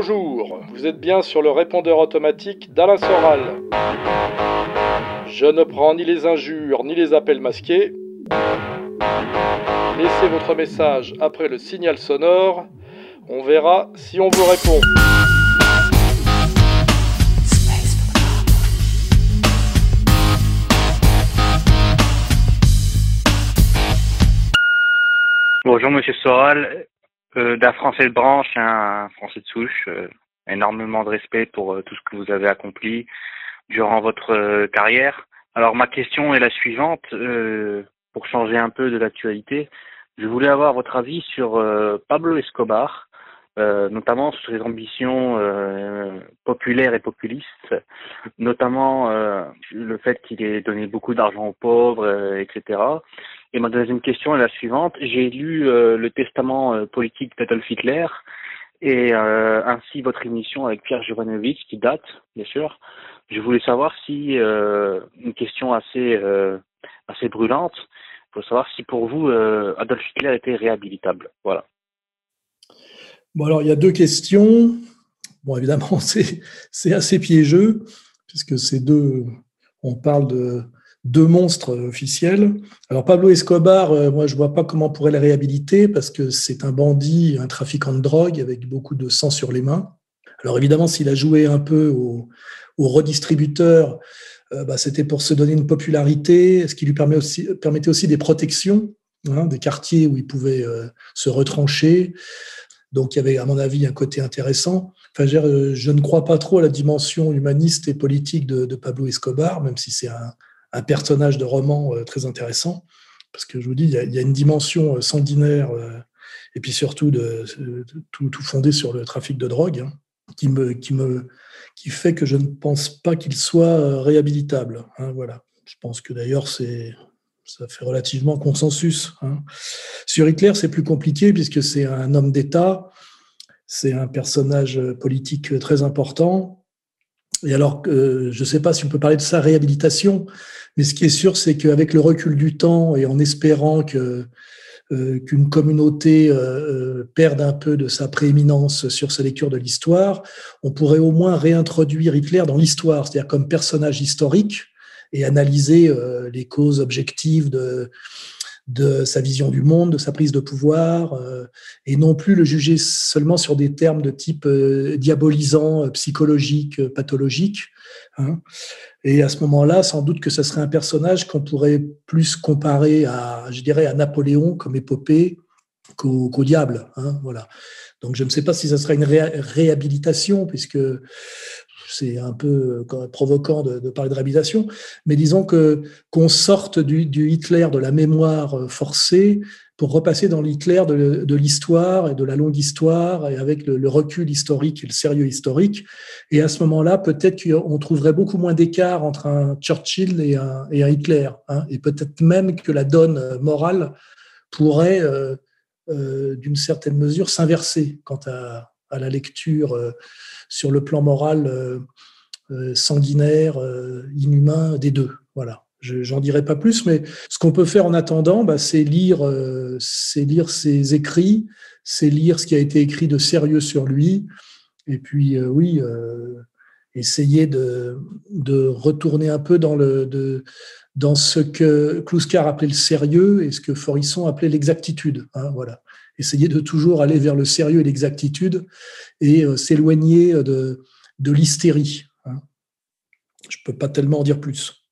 Bonjour, vous êtes bien sur le répondeur automatique d'Alain Soral. Je ne prends ni les injures ni les appels masqués. Laissez votre message après le signal sonore. On verra si on vous répond. Bonjour Monsieur Soral, d'un Français de branche un Français de souche. Euh, énormément de respect pour euh, tout ce que vous avez accompli durant votre carrière. Alors ma question est la suivante, pour changer un peu de l'actualité. Je voulais avoir votre avis sur Pablo Escobar, notamment sur ses ambitions populaires et populistes, notamment le fait qu'il ait donné beaucoup d'argent aux pauvres, etc. Et ma deuxième question est la suivante. J'ai lu euh, le testament euh, politique d'Adolf Hitler et euh, ainsi votre émission avec Pierre Jovanovic qui date, bien sûr. Je voulais savoir si, une question assez, assez brûlante, faut savoir si pour vous, Adolf Hitler était réhabilitable. Voilà. Bon, alors il y a deux questions. Bon, évidemment, c'est assez piégeux, puisque ces deux, on parle de, deux monstres officiels. Alors Pablo Escobar, euh, moi je vois pas comment on pourrait le réhabiliter parce que c'est un bandit, un trafiquant de drogue avec beaucoup de sang sur les mains. Alors évidemment, s'il a joué un peu au, redistributeur, euh, bah, c'était pour se donner une popularité, ce qui lui permet aussi, permettait aussi des protections, hein, des quartiers où il pouvait euh, se retrancher. Donc il y avait, à mon avis, un côté intéressant. Enfin, je, ne crois pas trop à la dimension humaniste et politique de Pablo Escobar, même si c'est un, personnage de roman euh, très intéressant, parce que je vous dis, il y a, une dimension euh, sanguinaire euh, et puis surtout tout, fondé sur le trafic de drogue hein, qui, me, qui, me, qui fait que je ne pense pas qu'il soit réhabilitable. Hein, voilà. Je pense que d'ailleurs, c'est ça fait relativement consensus. Hein. Sur Hitler, c'est plus compliqué puisque c'est un homme d'État, c'est un personnage politique très important. Et alors, je ne sais pas si on peut parler de sa réhabilitation, mais ce qui est sûr, c'est qu'avec le recul du temps et en espérant euh, qu'une communauté euh, euh, perde un peu de sa prééminence sur sa lecture de l'histoire, on pourrait au moins réintroduire Hitler dans l'histoire, c'est-à-dire comme personnage historique et analyser les causes objectives de, de sa vision du monde, de sa prise de pouvoir, et non plus le juger seulement sur des termes de type diabolisant, psychologique, pathologique. Hein. Et à ce moment-là, sans doute que ce serait un personnage qu'on pourrait plus comparer à, je dirais, à Napoléon comme épopée qu'au diable. Hein, voilà. Donc je ne sais pas si ça serait une réhabilitation, puisque c'est un peu provoquant de, parler de réhabilitation, mais disons que qu'on sorte du, Hitler de la mémoire forcée pour repasser dans l'Hitler de, l'histoire et de la longue histoire et avec le, recul historique et le sérieux historique. Et à ce moment-là, peut-être qu'on trouverait beaucoup moins d'écart entre un Churchill et un, et un Hitler. Hein, et peut-être même que la donne morale pourrait, euh, euh, d'une certaine mesure, s'inverser quant à, à, la lecture euh, sur le plan moral sanguinaire, inhumain des deux. Voilà. J'en dirai pas plus, mais ce qu'on peut faire en attendant, bah, c'est lire, euh, c'est lire ses écrits, c'est lire ce qui a été écrit de sérieux sur lui, et puis euh, oui, euh, essayer de, de, retourner un peu dans, le, dans ce que Kluskar appelait le sérieux et ce que Forisson appelait l'exactitude. Hein, voilà. Essayer de toujours aller vers le sérieux et l'exactitude et s'éloigner de, de l'hystérie. Hein. Je peux pas tellement en dire plus.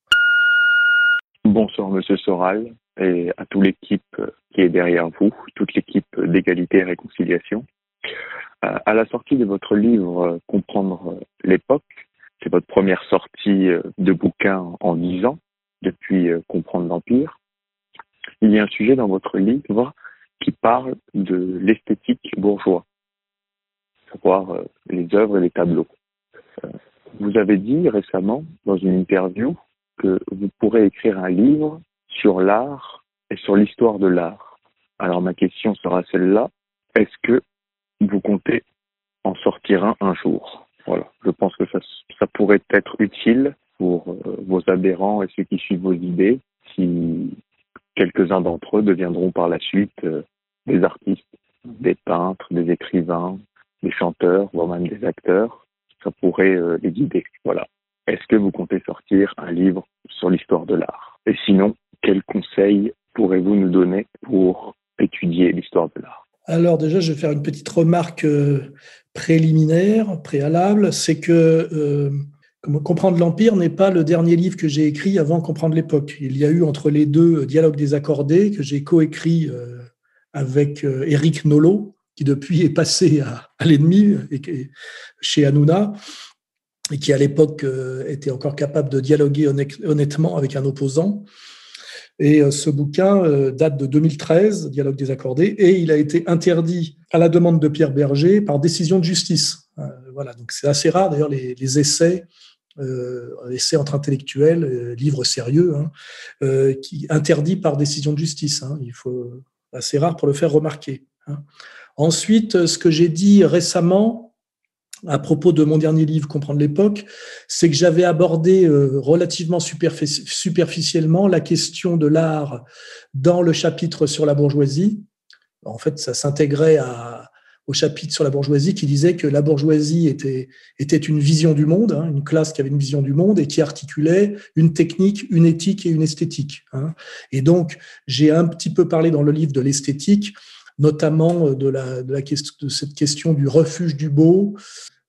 Bonsoir Monsieur Soral et à toute l'équipe qui est derrière vous, toute l'équipe d'égalité et réconciliation. Euh, à la sortie de votre livre Comprendre l'époque, c'est votre première sortie de bouquin en dix ans depuis Comprendre l'Empire, il y a un sujet dans votre livre qui parle de l'esthétique bourgeois, savoir les œuvres et les tableaux. Euh, vous avez dit récemment dans une interview que vous pourrez écrire un livre sur l'art et sur l'histoire de l'art. Alors ma question sera celle-là. Est-ce que vous comptez en sortir un un jour? Voilà. Je pense que ça, ça pourrait être utile pour euh, vos adhérents et ceux qui suivent vos idées si quelques-uns d'entre eux deviendront par la suite euh, des artistes, des peintres, des écrivains, des chanteurs, voire même des acteurs, ça pourrait les guider. Voilà. Est-ce que vous comptez sortir un livre sur l'histoire de l'art? Et sinon, quels conseils pourrez-vous nous donner pour étudier l'histoire de l'art? Alors déjà, je vais faire une petite remarque préliminaire, préalable, c'est que Comprendre l'Empire n'est pas le dernier livre que j'ai écrit avant Comprendre l'époque. Il y a eu entre les deux Dialogues désaccordés que j'ai coécrit euh, avec euh, Éric Nolot, qui depuis est passé à, l'ennemi chez Hanouna, et qui à l'époque euh, était encore capable de dialoguer honnêtement avec un opposant. Et ce bouquin date de 2013, Dialogue désaccordé, et il a été interdit à la demande de Pierre Berger par décision de justice. Voilà, donc c'est assez rare d'ailleurs les essais euh, essai entre intellectuels, euh, livre sérieux, hein, euh, qui interdit par décision de justice. Hein. il faut assez rare pour le faire remarquer. Hein. Ensuite, ce que j'ai dit récemment à propos de mon dernier livre, Comprendre l'époque, c'est que j'avais abordé relativement superficiellement la question de l'art dans le chapitre sur la bourgeoisie. En fait, ça s'intégrait à, au chapitre sur la bourgeoisie qui disait que la bourgeoisie était, une vision du monde, hein, une classe qui avait une vision du monde et qui articulait une technique, une éthique et une esthétique. Hein. Et donc, j'ai un petit peu parlé dans le livre de l'esthétique, notamment la, de cette question du refuge du beau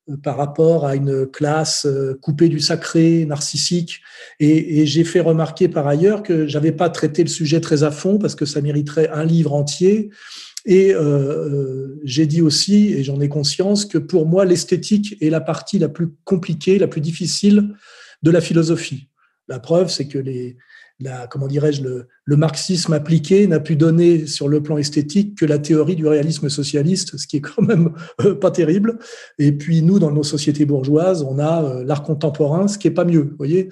euh, par rapport à une classe euh, coupée du sacré, narcissique. Et, et j'ai fait remarquer par ailleurs que j'avais pas traité le sujet très à fond parce que ça mériterait un livre entier et euh, euh, j'ai dit aussi, et j'en ai conscience, que pour moi, l'esthétique est la partie la plus compliquée, la plus difficile de la philosophie. La preuve, c'est que les, la, comment dirais-je, le, le, marxisme appliqué n'a pu donner sur le plan esthétique que la théorie du réalisme socialiste, ce qui est quand même euh, pas terrible. Et puis nous, dans nos sociétés bourgeoises, on a euh, l'art contemporain, ce qui est pas mieux. Vous voyez,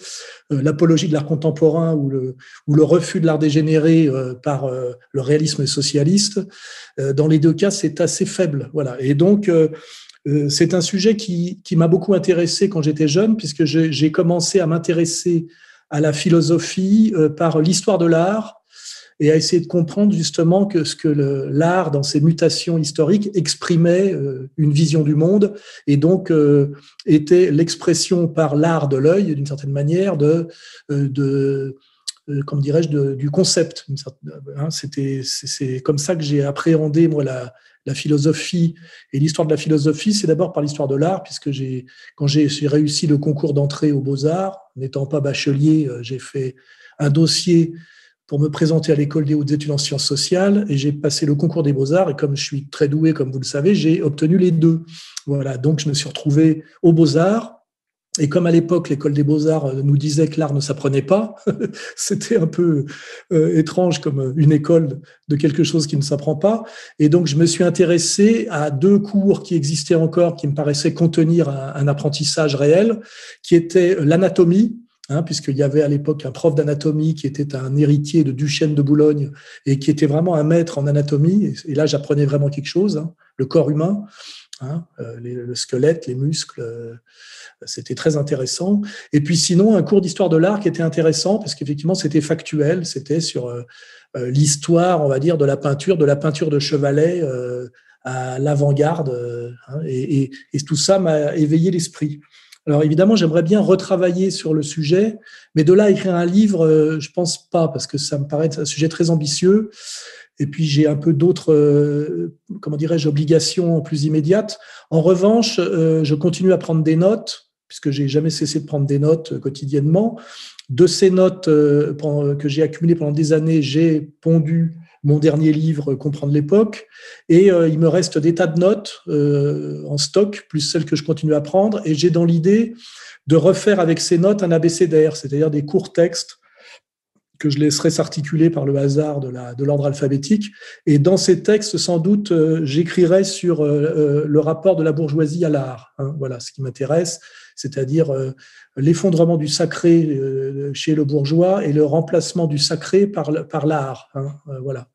euh, l'apologie de l'art contemporain ou le, ou le refus de l'art dégénéré par le réalisme socialiste, dans les deux cas, c'est assez faible. Voilà. Et donc c'est un sujet qui, qui m'a beaucoup intéressé quand j'étais jeune, puisque j'ai commencé à m'intéresser à la philosophie euh, par l'histoire de l'art et à essayer de comprendre justement que ce que l'art, dans ses mutations historiques, exprimait euh, une vision du monde et donc euh, était l'expression par l'art de l'œil, d'une certaine manière, de, de comme dirais-je, du concept. Hein, C'était, c'est comme ça que j'ai appréhendé moi la, la philosophie et l'histoire de la philosophie, c'est d'abord par l'histoire de l'art, puisque j'ai, quand j'ai réussi le concours d'entrée aux Beaux-Arts, n'étant pas bachelier, euh, j'ai fait un dossier pour me présenter à l'école des hautes études en sciences sociales et j'ai passé le concours des beaux-arts et comme je suis très doué, comme vous le savez, j'ai obtenu les deux. Voilà, donc je me suis retrouvé aux beaux-arts et comme à l'époque, l'école des beaux-arts euh, nous disait que l'art ne s'apprenait pas, c'était un peu euh, étrange comme une école de quelque chose qui ne s'apprend pas. Et donc, je me suis intéressé à deux cours qui existaient encore, qui me paraissaient contenir un, apprentissage réel, qui était l'anatomie, hein, puisqu'il y avait à l'époque un prof d'anatomie qui était un héritier de Duchesne de Boulogne et qui était vraiment un maître en anatomie. Et, là, j'apprenais vraiment quelque chose, hein, le corps humain, hein, euh, le squelette, les muscles c'était très intéressant. Et puis sinon, un cours d'histoire de l'art qui était intéressant parce qu'effectivement, c'était factuel, c'était sur euh, euh, l'histoire, on va dire, de la peinture, de la peinture de Chevalet euh, à l'avant-garde. Hein, et, tout ça m'a éveillé l'esprit. Alors évidemment, j'aimerais bien retravailler sur le sujet, mais de là écrire un livre, je pense pas, parce que ça me paraît un sujet très ambitieux. Et puis j'ai un peu d'autres, comment dirais-je, obligations plus immédiates. En revanche, je continue à prendre des notes puisque j'ai jamais cessé de prendre des notes euh, quotidiennement. De ces notes euh, que j'ai accumulées pendant des années, j'ai pondu mon dernier livre Comprendre l'époque, et euh, il me reste des tas de notes en stock, plus celles que je continue à prendre, et j'ai dans l'idée de refaire avec ces notes un abécédaire, c'est-à-dire des courts textes que je laisserai s'articuler par le hasard de l'ordre alphabétique. Et dans ces textes, sans doute, j'écrirai sur le rapport de la bourgeoisie à l'art. Hein. voilà ce qui m'intéresse c'est-à-dire euh, l'effondrement du sacré euh, chez le bourgeois et le remplacement du sacré par, l'art. Hein, euh, voilà.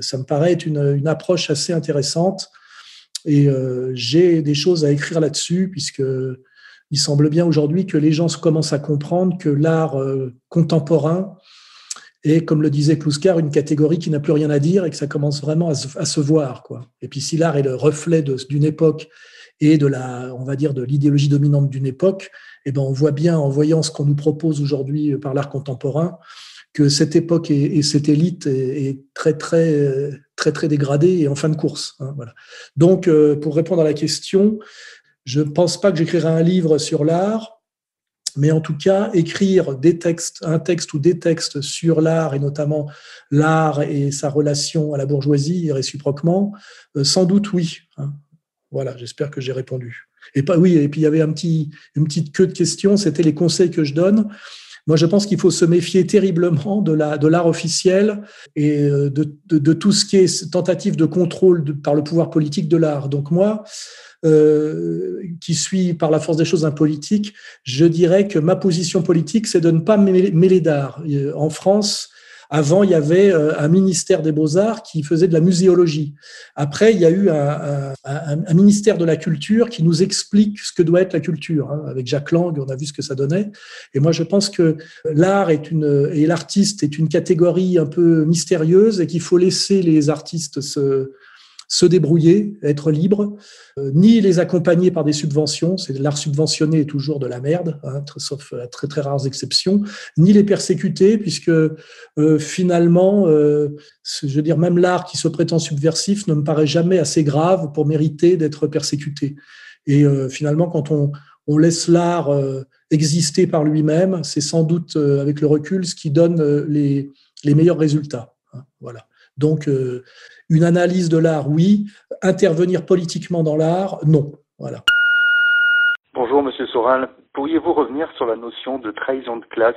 ça me paraît être une, approche assez intéressante et j'ai des choses à écrire là-dessus puisque il semble bien aujourd'hui que les gens commencent à comprendre que l'art contemporain et comme le disait Kluskar, une catégorie qui n'a plus rien à dire et que ça commence vraiment à se, voir. Quoi. Et puis si l'art est le reflet d'une époque et de la, on va dire, de l'idéologie dominante d'une époque, eh ben on voit bien en voyant ce qu'on nous propose aujourd'hui par l'art contemporain que cette époque et, cette élite est, très très très très dégradée et en fin de course. Hein, voilà. Donc, euh, pour répondre à la question, je ne pense pas que j'écrirai un livre sur l'art, mais en tout cas, écrire des textes, un texte ou des textes sur l'art, et notamment l'art et sa relation à la bourgeoisie, réciproquement, euh, sans doute oui. Hein. Voilà, j'espère que j'ai répondu. Et pas oui, et puis il y avait une petite queue de questions, c'était les conseils que je donne. Moi, je pense qu'il faut se méfier terriblement de l'art de officiel et euh, de, de, tout ce qui est tentative de contrôle par le pouvoir politique de l'art. Donc moi, euh, qui suis par la force des choses un politique, je dirais que ma position politique, c'est de ne pas mêler, d'art. Euh, en France, avant, il y avait euh, un ministère des beaux-arts qui faisait de la muséologie. Après, il y a eu un, ministère de la culture qui nous explique ce que doit être la culture. Hein. Avec Jacques Lang, on a vu ce que ça donnait. Et moi, je pense que l'art est une et l'artiste est une catégorie un peu mystérieuse et qu'il faut laisser les artistes se se débrouiller, être libre, euh, ni les accompagner par des subventions, c'est l'art subventionné est toujours de la merde, hein, sauf à très très rares exceptions, ni les persécuter, puisque euh, finalement, euh, je veux dire, même l'art qui se prétend subversif ne me paraît jamais assez grave pour mériter d'être persécuté. Et finalement, quand on, laisse l'art exister par lui-même, c'est sans doute, avec le recul, ce qui donne les, les meilleurs résultats. Hein, voilà. Donc, une analyse de l'art, oui. Intervenir politiquement dans l'art, non. Voilà. Bonjour, Monsieur Soral. Pourriez-vous revenir sur la notion de trahison de classe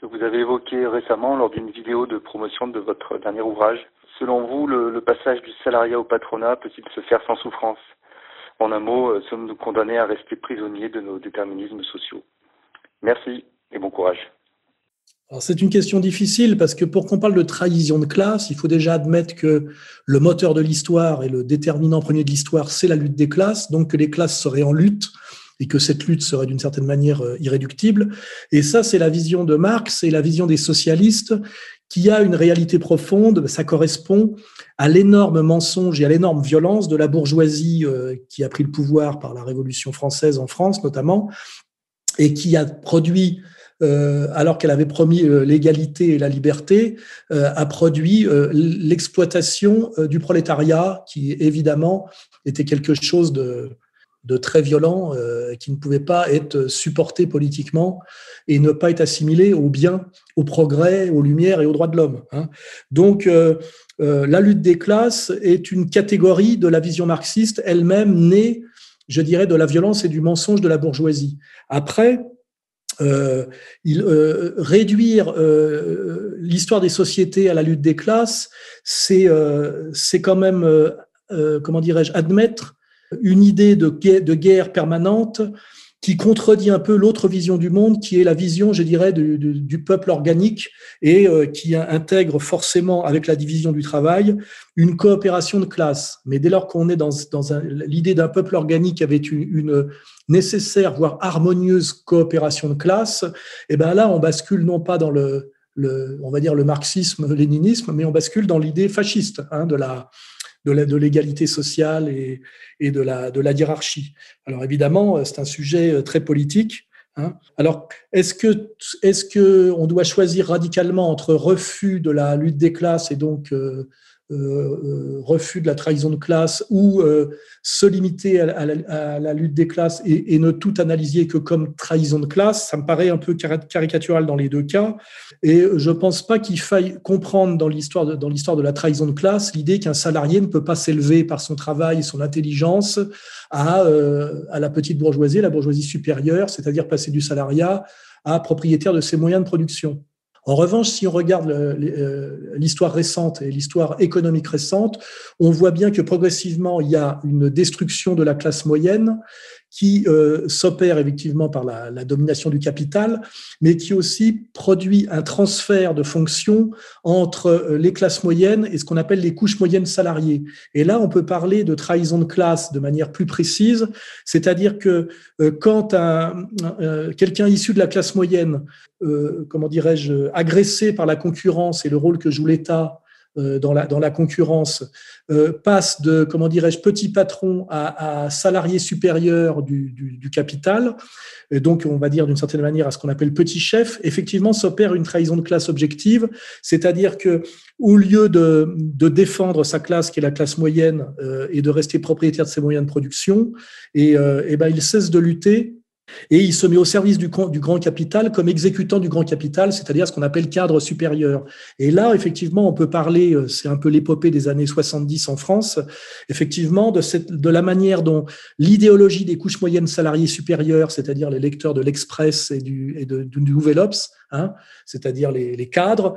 que vous avez évoquée récemment lors d'une vidéo de promotion de votre dernier ouvrage? Selon vous, le, passage du salariat au patronat peut-il se faire sans souffrance? En un mot, euh, sommes-nous condamnés à rester prisonniers de nos déterminismes sociaux? Merci et bon courage c'est une question difficile parce que pour qu'on parle de trahison de classe, il faut déjà admettre que le moteur de l'histoire et le déterminant premier de l'histoire, c'est la lutte des classes, donc que les classes seraient en lutte et que cette lutte serait d'une certaine manière euh, irréductible. Et ça, c'est la vision de Marx et la vision des socialistes qui a une réalité profonde. Ça correspond à l'énorme mensonge et à l'énorme violence de la bourgeoisie euh, qui a pris le pouvoir par la Révolution française en France notamment et qui a produit euh, alors qu'elle avait promis euh, l'égalité et la liberté, euh, a produit l'exploitation du prolétariat, qui évidemment était quelque chose de, très violent, qui ne pouvait pas être supporté politiquement et ne pas être assimilé au bien, au progrès, aux lumières et aux droits de l'homme. Hein. Donc, la lutte des classes est une catégorie de la vision marxiste, elle-même née, je dirais, de la violence et du mensonge de la bourgeoisie. Après, euh, il, euh, réduire euh, l'histoire des sociétés à la lutte des classes, c'est c'est quand même, comment dirais-je, admettre une idée de guerre, permanente qui contredit un peu l'autre vision du monde, qui est la vision, je dirais, du, du, peuple organique et qui intègre forcément, avec la division du travail, une coopération de classe. Mais dès lors qu'on est dans, dans l'idée d'un peuple organique avec une, une nécessaire, voire harmonieuse coopération de classe, et eh ben là, on bascule non pas dans le, le on va dire le marxisme, léninisme, mais on bascule dans l'idée fasciste hein, de la de l'égalité sociale et, et, de, la, de la hiérarchie. Alors évidemment, c'est un sujet très politique. Hein. Alors, est-ce que, on doit choisir radicalement entre refus de la lutte des classes et donc euh, euh, euh, refus de la trahison de classe ou euh, se limiter à, la, lutte des classes et, ne tout analyser que comme trahison de classe, ça me paraît un peu caricatural dans les deux cas. Et je ne pense pas qu'il faille comprendre dans l'histoire de, de la trahison de classe l'idée qu'un salarié ne peut pas s'élever par son travail et son intelligence à, à la petite bourgeoisie, la bourgeoisie supérieure, c'est-à-dire passer du salariat à propriétaire de ses moyens de production. En revanche, si on regarde euh, l'histoire récente et l'histoire économique récente, on voit bien que progressivement, il y a une destruction de la classe moyenne qui euh, s'opère effectivement par la, domination du capital, mais qui aussi produit un transfert de fonctions entre euh, les classes moyennes et ce qu'on appelle les couches moyennes salariées. Et là, on peut parler de trahison de classe de manière plus précise, c'est-à-dire que euh, quand un, quelqu'un issu de la classe moyenne, comment dirais-je, agressé par la concurrence et le rôle que joue l'État dans la, dans la concurrence euh, passe de, comment dirais-je, petit patron à, à salarié supérieur du, du, du, capital, et donc on va dire d'une certaine manière à ce qu'on appelle petit chef, effectivement s'opère une trahison de classe objective, c'est-à-dire que au lieu de, de, défendre sa classe, qui est la classe moyenne, euh, et de rester propriétaire de ses moyens de production, et, euh, et ben il cesse de lutter et il se met au service du, grand capital comme exécutant du grand capital, c'est-à-dire ce qu'on appelle cadre supérieur. Et là, effectivement, on peut parler, euh, c'est un peu l'épopée des années 70 en France, effectivement, de, la manière dont l'idéologie des couches moyennes salariées supérieures, c'est-à-dire les lecteurs de l'Express et du, du Nouvel Ops, hein, c'est-à-dire les cadres,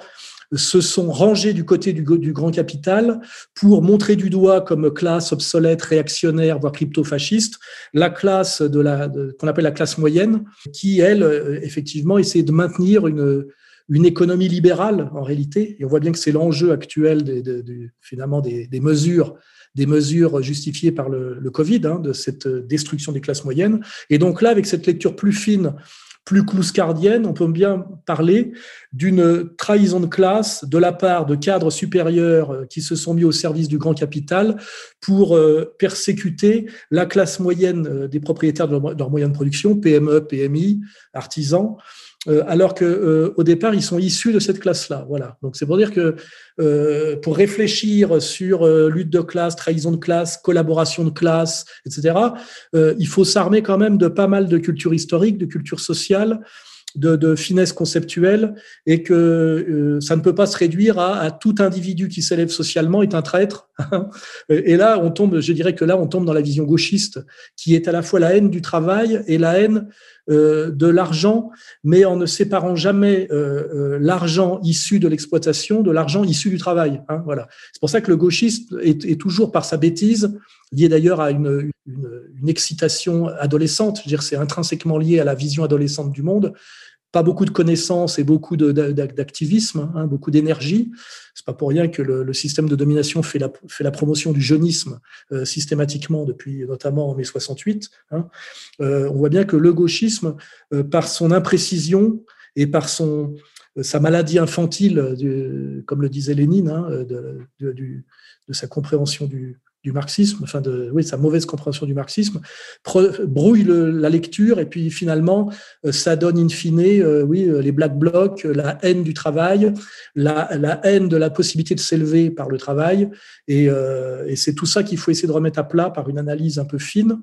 se sont rangés du côté du, grand capital pour montrer du doigt comme classe obsolète, réactionnaire, voire crypto-fasciste, la classe de la qu'on appelle la classe moyenne, qui elle euh, effectivement essaie de maintenir une une économie libérale en réalité. Et on voit bien que c'est l'enjeu actuel des, finalement des, des, mesures des mesures justifiées par le, le Covid, hein, de cette destruction des classes moyennes. Et donc là, avec cette lecture plus fine plus clouscardienne, on peut bien parler d'une trahison de classe de la part de cadres supérieurs euh, qui se sont mis au service du grand capital pour euh, persécuter la classe moyenne euh, des propriétaires de leurs moyens de production, PME, PMI, artisans, alors que euh, au départ ils sont issus de cette classe-là. Voilà. Donc c'est pour dire que euh, pour réfléchir sur lutte de classe, trahison de classe, collaboration de classe, etc. il faut s'armer quand même de pas mal de culture historique, de culture sociale. De, de, finesse conceptuelle et que ça ne peut pas se réduire à, à tout individu qui s'élève socialement est un traître. et là, on tombe, je dirais que là, on tombe dans la vision gauchiste qui est à la fois la haine du travail et la haine euh, de l'argent, mais en ne séparant jamais euh, euh, l'argent issu de l'exploitation de l'argent issu du travail. Hein, voilà. C'est pour ça que le gauchiste est, toujours par sa bêtise lié d'ailleurs à une, une, excitation adolescente. Je veux dire, c'est intrinsèquement lié à la vision adolescente du monde pas beaucoup de connaissances et beaucoup d'activisme, hein, beaucoup d'énergie. C'est pas pour rien que le, système de domination fait la, promotion du jeunisme euh, systématiquement depuis notamment en mai 68. Hein. Euh, on voit bien que le gauchisme, euh, par son imprécision et par son sa maladie infantile, comme le disait Lénine, hein, de, de, de, sa compréhension du, du marxisme, enfin de sa mauvaise compréhension du marxisme, brouille le, la lecture et puis finalement euh, ça donne in fine euh, oui euh, les black blocs, la haine du travail, la, haine de la possibilité de s'élever par le travail et, c'est tout ça qu'il faut essayer de remettre à plat par une analyse un peu fine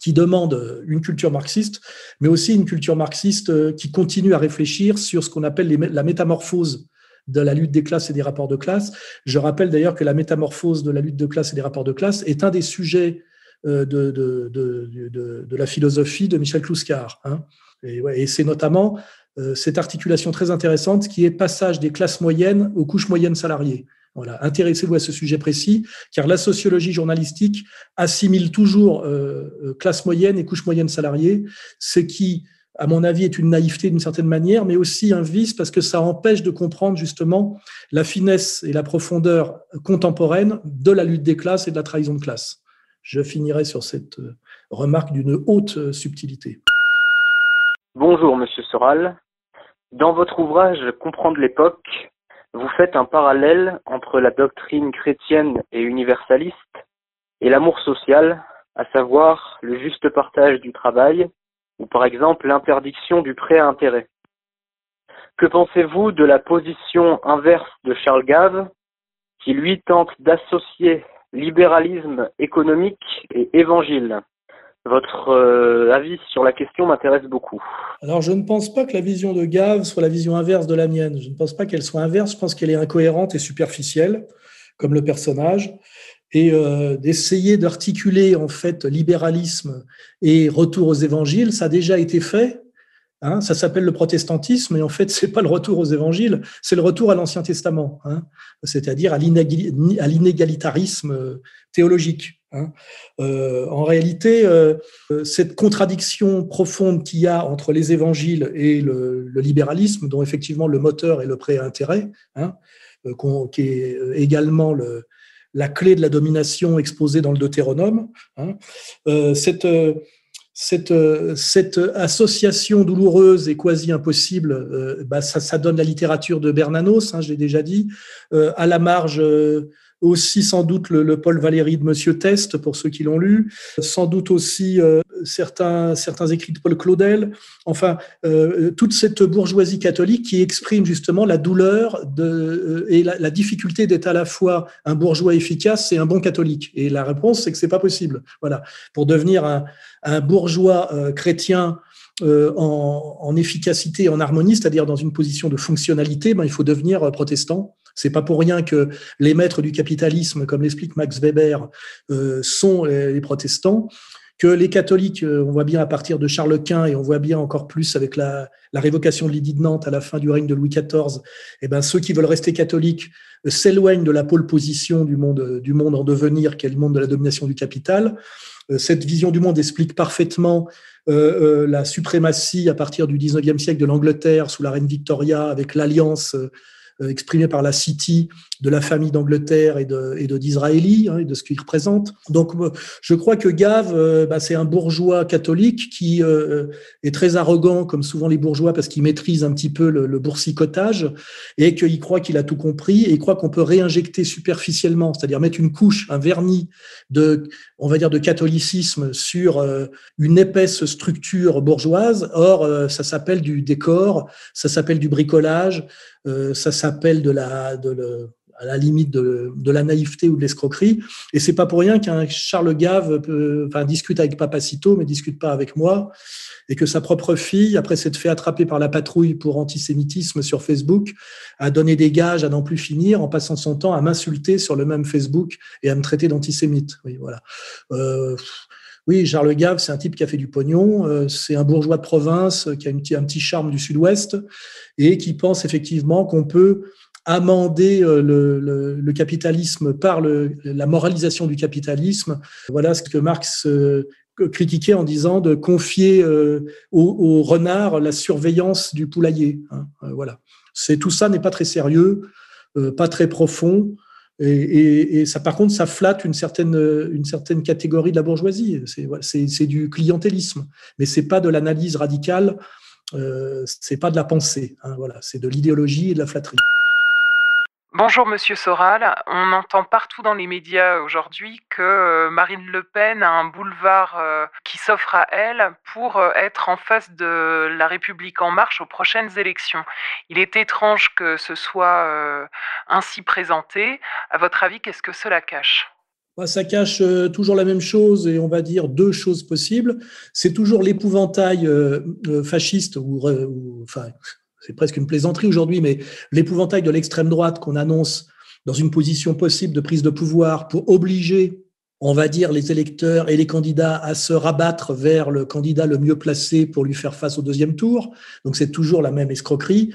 qui demande une culture marxiste, mais aussi une culture marxiste qui continue à réfléchir sur ce qu'on appelle la métamorphose de la lutte des classes et des rapports de classe. Je rappelle d'ailleurs que la métamorphose de la lutte de classe et des rapports de classe est un des sujets euh, de, de, la philosophie de Michel Clouscar. Hein. Et c'est notamment euh, cette articulation très intéressante qui est passage des classes moyennes aux couches moyennes salariées. Voilà, intéressez-vous à ce sujet précis, car la sociologie journalistique assimile toujours euh, euh classe moyenne et couche moyenne salariée, ce qui à mon avis, est une naïveté d'une certaine manière, mais aussi un vice parce que ça empêche de comprendre justement la finesse et la profondeur contemporaine de la lutte des classes et de la trahison de classe. Je finirai sur cette euh, remarque d'une haute euh, subtilité. Bonjour, Monsieur Soral. Dans votre ouvrage Comprendre l'époque, vous faites un parallèle entre la doctrine chrétienne et universaliste et l'amour social, à savoir le juste partage du travail par exemple l'interdiction du prêt à intérêt. Que pensez-vous de la position inverse de Charles Gave, qui lui tente d'associer libéralisme économique et évangile? Votre euh, avis sur la question m'intéresse beaucoup. Alors, je ne pense pas que la vision de Gave soit la vision inverse de la mienne. Je ne pense pas qu'elle soit inverse. Je pense qu'elle est incohérente et superficielle, comme le personnage et euh, d'essayer d'articuler en fait libéralisme et retour aux évangiles, ça a déjà été fait Hein, ça s'appelle le protestantisme, et en fait, c'est pas le retour aux évangiles, c'est le retour à l'Ancien Testament, hein, c'est-à-dire à l'inégalitarisme théologique. Hein. Euh, en réalité, euh, cette contradiction profonde qu'il y a entre les évangiles et le, libéralisme, dont effectivement le moteur est le pré-intérêt, qui est également le, la clé de la domination exposée dans le Deutéronome, cette cette, euh, cette, association douloureuse et quasi impossible, euh, bah, ça, donne la littérature de Bernanos, hein, je l'ai déjà dit, euh, à la marge aussi sans doute le, Paul Valéry de Monsieur Test, pour ceux qui l'ont lu, sans doute aussi certains, certains écrits de Paul Claudel, enfin, toute cette bourgeoisie catholique qui exprime justement la douleur de, et la, difficulté d'être à la fois un bourgeois efficace et un bon catholique. Et la réponse, c'est que c'est pas possible. Voilà. Pour devenir un, bourgeois euh, chrétien euh, en, efficacité en harmonie, c'est-à-dire dans une position de fonctionnalité, ben, il faut devenir euh, protestant. C'est pas pour rien que les maîtres du capitalisme, comme l'explique Max Weber, sont les, protestants que les catholiques, on voit bien à partir de Charles Quint et on voit bien encore plus avec la, révocation de l'édit de Nantes à la fin du règne de Louis XIV, eh ben, ceux qui veulent rester catholiques s'éloignent de la pôle position du monde, du monde en devenir, qui est le monde de la domination du capital. Euh, cette vision du monde explique parfaitement euh, euh, la suprématie à partir du 19e siècle de l'Angleterre sous la reine Victoria avec l'alliance euh, exprimé par la City de la famille d'Angleterre et de et d'Israéli hein, et de ce qu'il représente. Donc, je crois que Gave, euh, bah, c'est un bourgeois catholique qui euh, est très arrogant, comme souvent les bourgeois, parce qu'il maîtrise un petit peu le, le boursicotage et qu'il croit qu'il a tout compris et il croit qu'on peut réinjecter superficiellement, c'est-à-dire mettre une couche, un vernis de, on va dire, de catholicisme sur une épaisse structure bourgeoise. Or, ça s'appelle du décor, ça s'appelle du bricolage, euh, ça s'appelle à la limite de, la naïveté ou de l'escroquerie. Et c'est pas pour rien qu'un Charles Gave discute avec Papacito, mais discute pas avec moi, et que sa propre fille, après s'être fait attraper par la patrouille pour antisémitisme sur Facebook, a donné des gages à n'en plus finir en passant son temps à m'insulter sur le même Facebook et à me traiter d'antisémite. Oui, voilà. Euh, oui, Charles Gave, c'est un type qui a fait du pognon, euh, c'est un bourgeois de province qui a un petit charme du sud-ouest et qui pense effectivement qu'on peut amender euh, le, capitalisme par la moralisation du capitalisme. Voilà ce que Marx euh, critiquait en disant de confier au, renard la surveillance du poulailler. Hein, voilà. C'est tout ça n'est pas très sérieux, pas très profond. Et, ça, par contre, ça flatte une certaine, une certaine catégorie de la bourgeoisie. C'est du clientélisme, mais c'est pas de l'analyse radicale, euh, c'est pas de la pensée. Hein, voilà, c'est de l'idéologie et de la flatterie. Bonjour Monsieur Soral, on entend partout dans les médias aujourd'hui que euh, Marine Le Pen a un boulevard euh, qui s'offre à elle pour euh, être en face de la République en marche aux prochaines élections. Il est étrange que ce soit ainsi présenté. À votre avis, qu'est-ce que cela cache? Bah, ça cache toujours la même chose et on va dire deux choses possibles. C'est toujours l'épouvantail fasciste ou, c'est presque une plaisanterie aujourd'hui, mais l'épouvantail de l'extrême droite qu'on annonce dans une position possible de prise de pouvoir pour obliger, on va dire, les électeurs et les candidats à se rabattre vers le candidat le mieux placé pour lui faire face au deuxième tour. Donc c'est toujours la même escroquerie.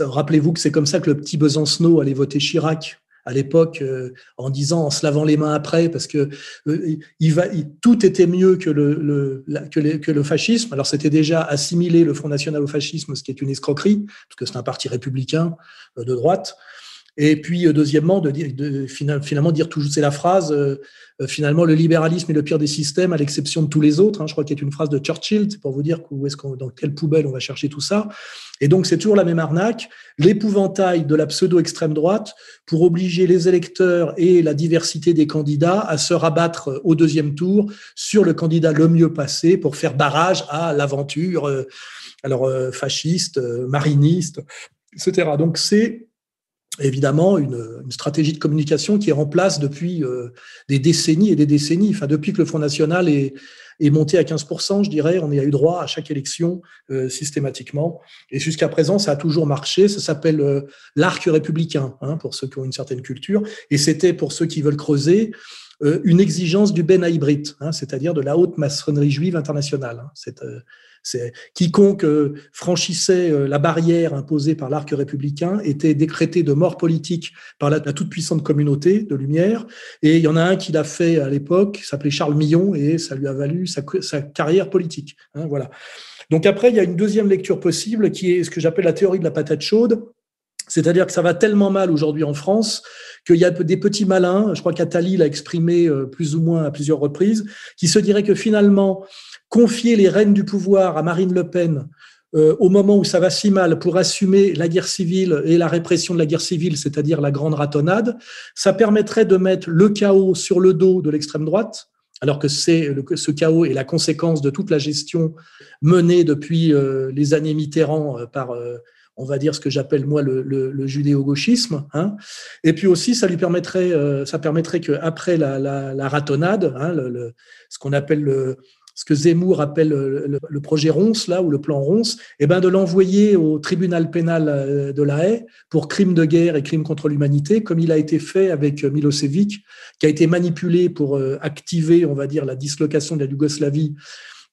Rappelez-vous que c'est comme ça que le petit Besancenot allait voter Chirac à l'époque euh, en disant, en se lavant les mains après, parce que euh, tout était mieux que le, que, le fascisme. Alors c'était déjà assimilé le Front National au fascisme, ce qui est une escroquerie, parce que c'est un parti républicain euh, de droite. Et puis, deuxièmement, de, de, finalement dire toujours, c'est la phrase, finalement, le libéralisme est le pire des systèmes, à l'exception de tous les autres. Hein, je crois qu'il y a une phrase de Churchill, c'est pour vous dire où est-ce qu'on, dans quelle poubelle on va chercher tout ça. Et donc, c'est toujours la même arnaque, l'épouvantail de la pseudo-extrême droite pour obliger les électeurs et la diversité des candidats à se rabattre au deuxième tour sur le candidat le mieux passé pour faire barrage à l'aventure, euh, alors euh, fasciste, euh, mariniste, etc. Donc, c'est évidemment une, stratégie de communication qui est en place depuis des décennies et des décennies, enfin depuis que le Front National est, est monté à 15%, je dirais. On y a eu droit à chaque élection euh, systématiquement. Et jusqu'à présent, ça a toujours marché. Ça s'appelle euh, l'arc républicain, hein, pour ceux qui ont une certaine culture. Et c'était, pour ceux qui veulent creuser, euh, une exigence du Ben Aïbrit, hein, c'est-à-dire de la haute maçonnerie juive internationale. Hein. C'est quiconque euh, franchissait euh, la barrière imposée par l'arc républicain était décrété de mort politique par la, toute puissante communauté de Lumière. Et il y en a un qui l'a fait à l'époque, s'appelait Charles Millon, et ça lui a valu sa, carrière politique. Hein, voilà. Donc après, il y a une deuxième lecture possible qui est ce que j'appelle la théorie de la patate chaude. C'est-à-dire que ça va tellement mal aujourd'hui en France qu'il y a des petits malins, je crois qu'Atali l'a exprimé euh, plus ou moins à plusieurs reprises, qui se diraient que finalement, confier les rênes du pouvoir à Marine Le Pen euh, au moment où ça va si mal pour assumer la guerre civile et la répression de la guerre civile, c'est-à-dire la grande ratonnade, ça permettrait de mettre le chaos sur le dos de l'extrême droite, alors que c'est ce chaos est la conséquence de toute la gestion menée depuis euh, les années Mitterrand par on va dire ce que j'appelle moi le, judéo-gauchisme. Hein. Et puis aussi, ça lui permettrait, euh, ça permettrait qu'après la, la, ratonnade, hein, ce qu'on appelle le, ce que Zemmour appelle le, projet Ronce, là, ou le plan Ronce, eh ben de l'envoyer au tribunal pénal euh, de la Haye pour crimes de guerre et crimes contre l'humanité, comme il a été fait avec Milosevic, qui a été manipulé pour euh, activer, on va dire, la dislocation de la Yougoslavie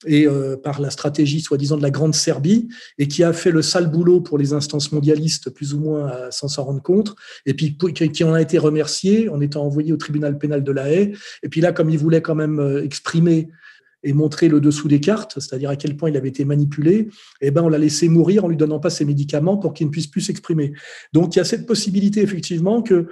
et euh, par la stratégie soi-disant de la Grande Serbie, et qui a fait le sale boulot pour les instances mondialistes, plus ou moins sans s'en rendre compte, et puis qui en a été remercié en étant envoyé au tribunal pénal de la Haye. Et puis là, comme il voulait quand même euh, exprimer et montrer le dessous des cartes, c'est-à-dire à quel point il avait été manipulé, eh ben on l'a laissé mourir en lui donnant pas ses médicaments pour qu'il ne puisse plus s'exprimer. Donc il y a cette possibilité effectivement que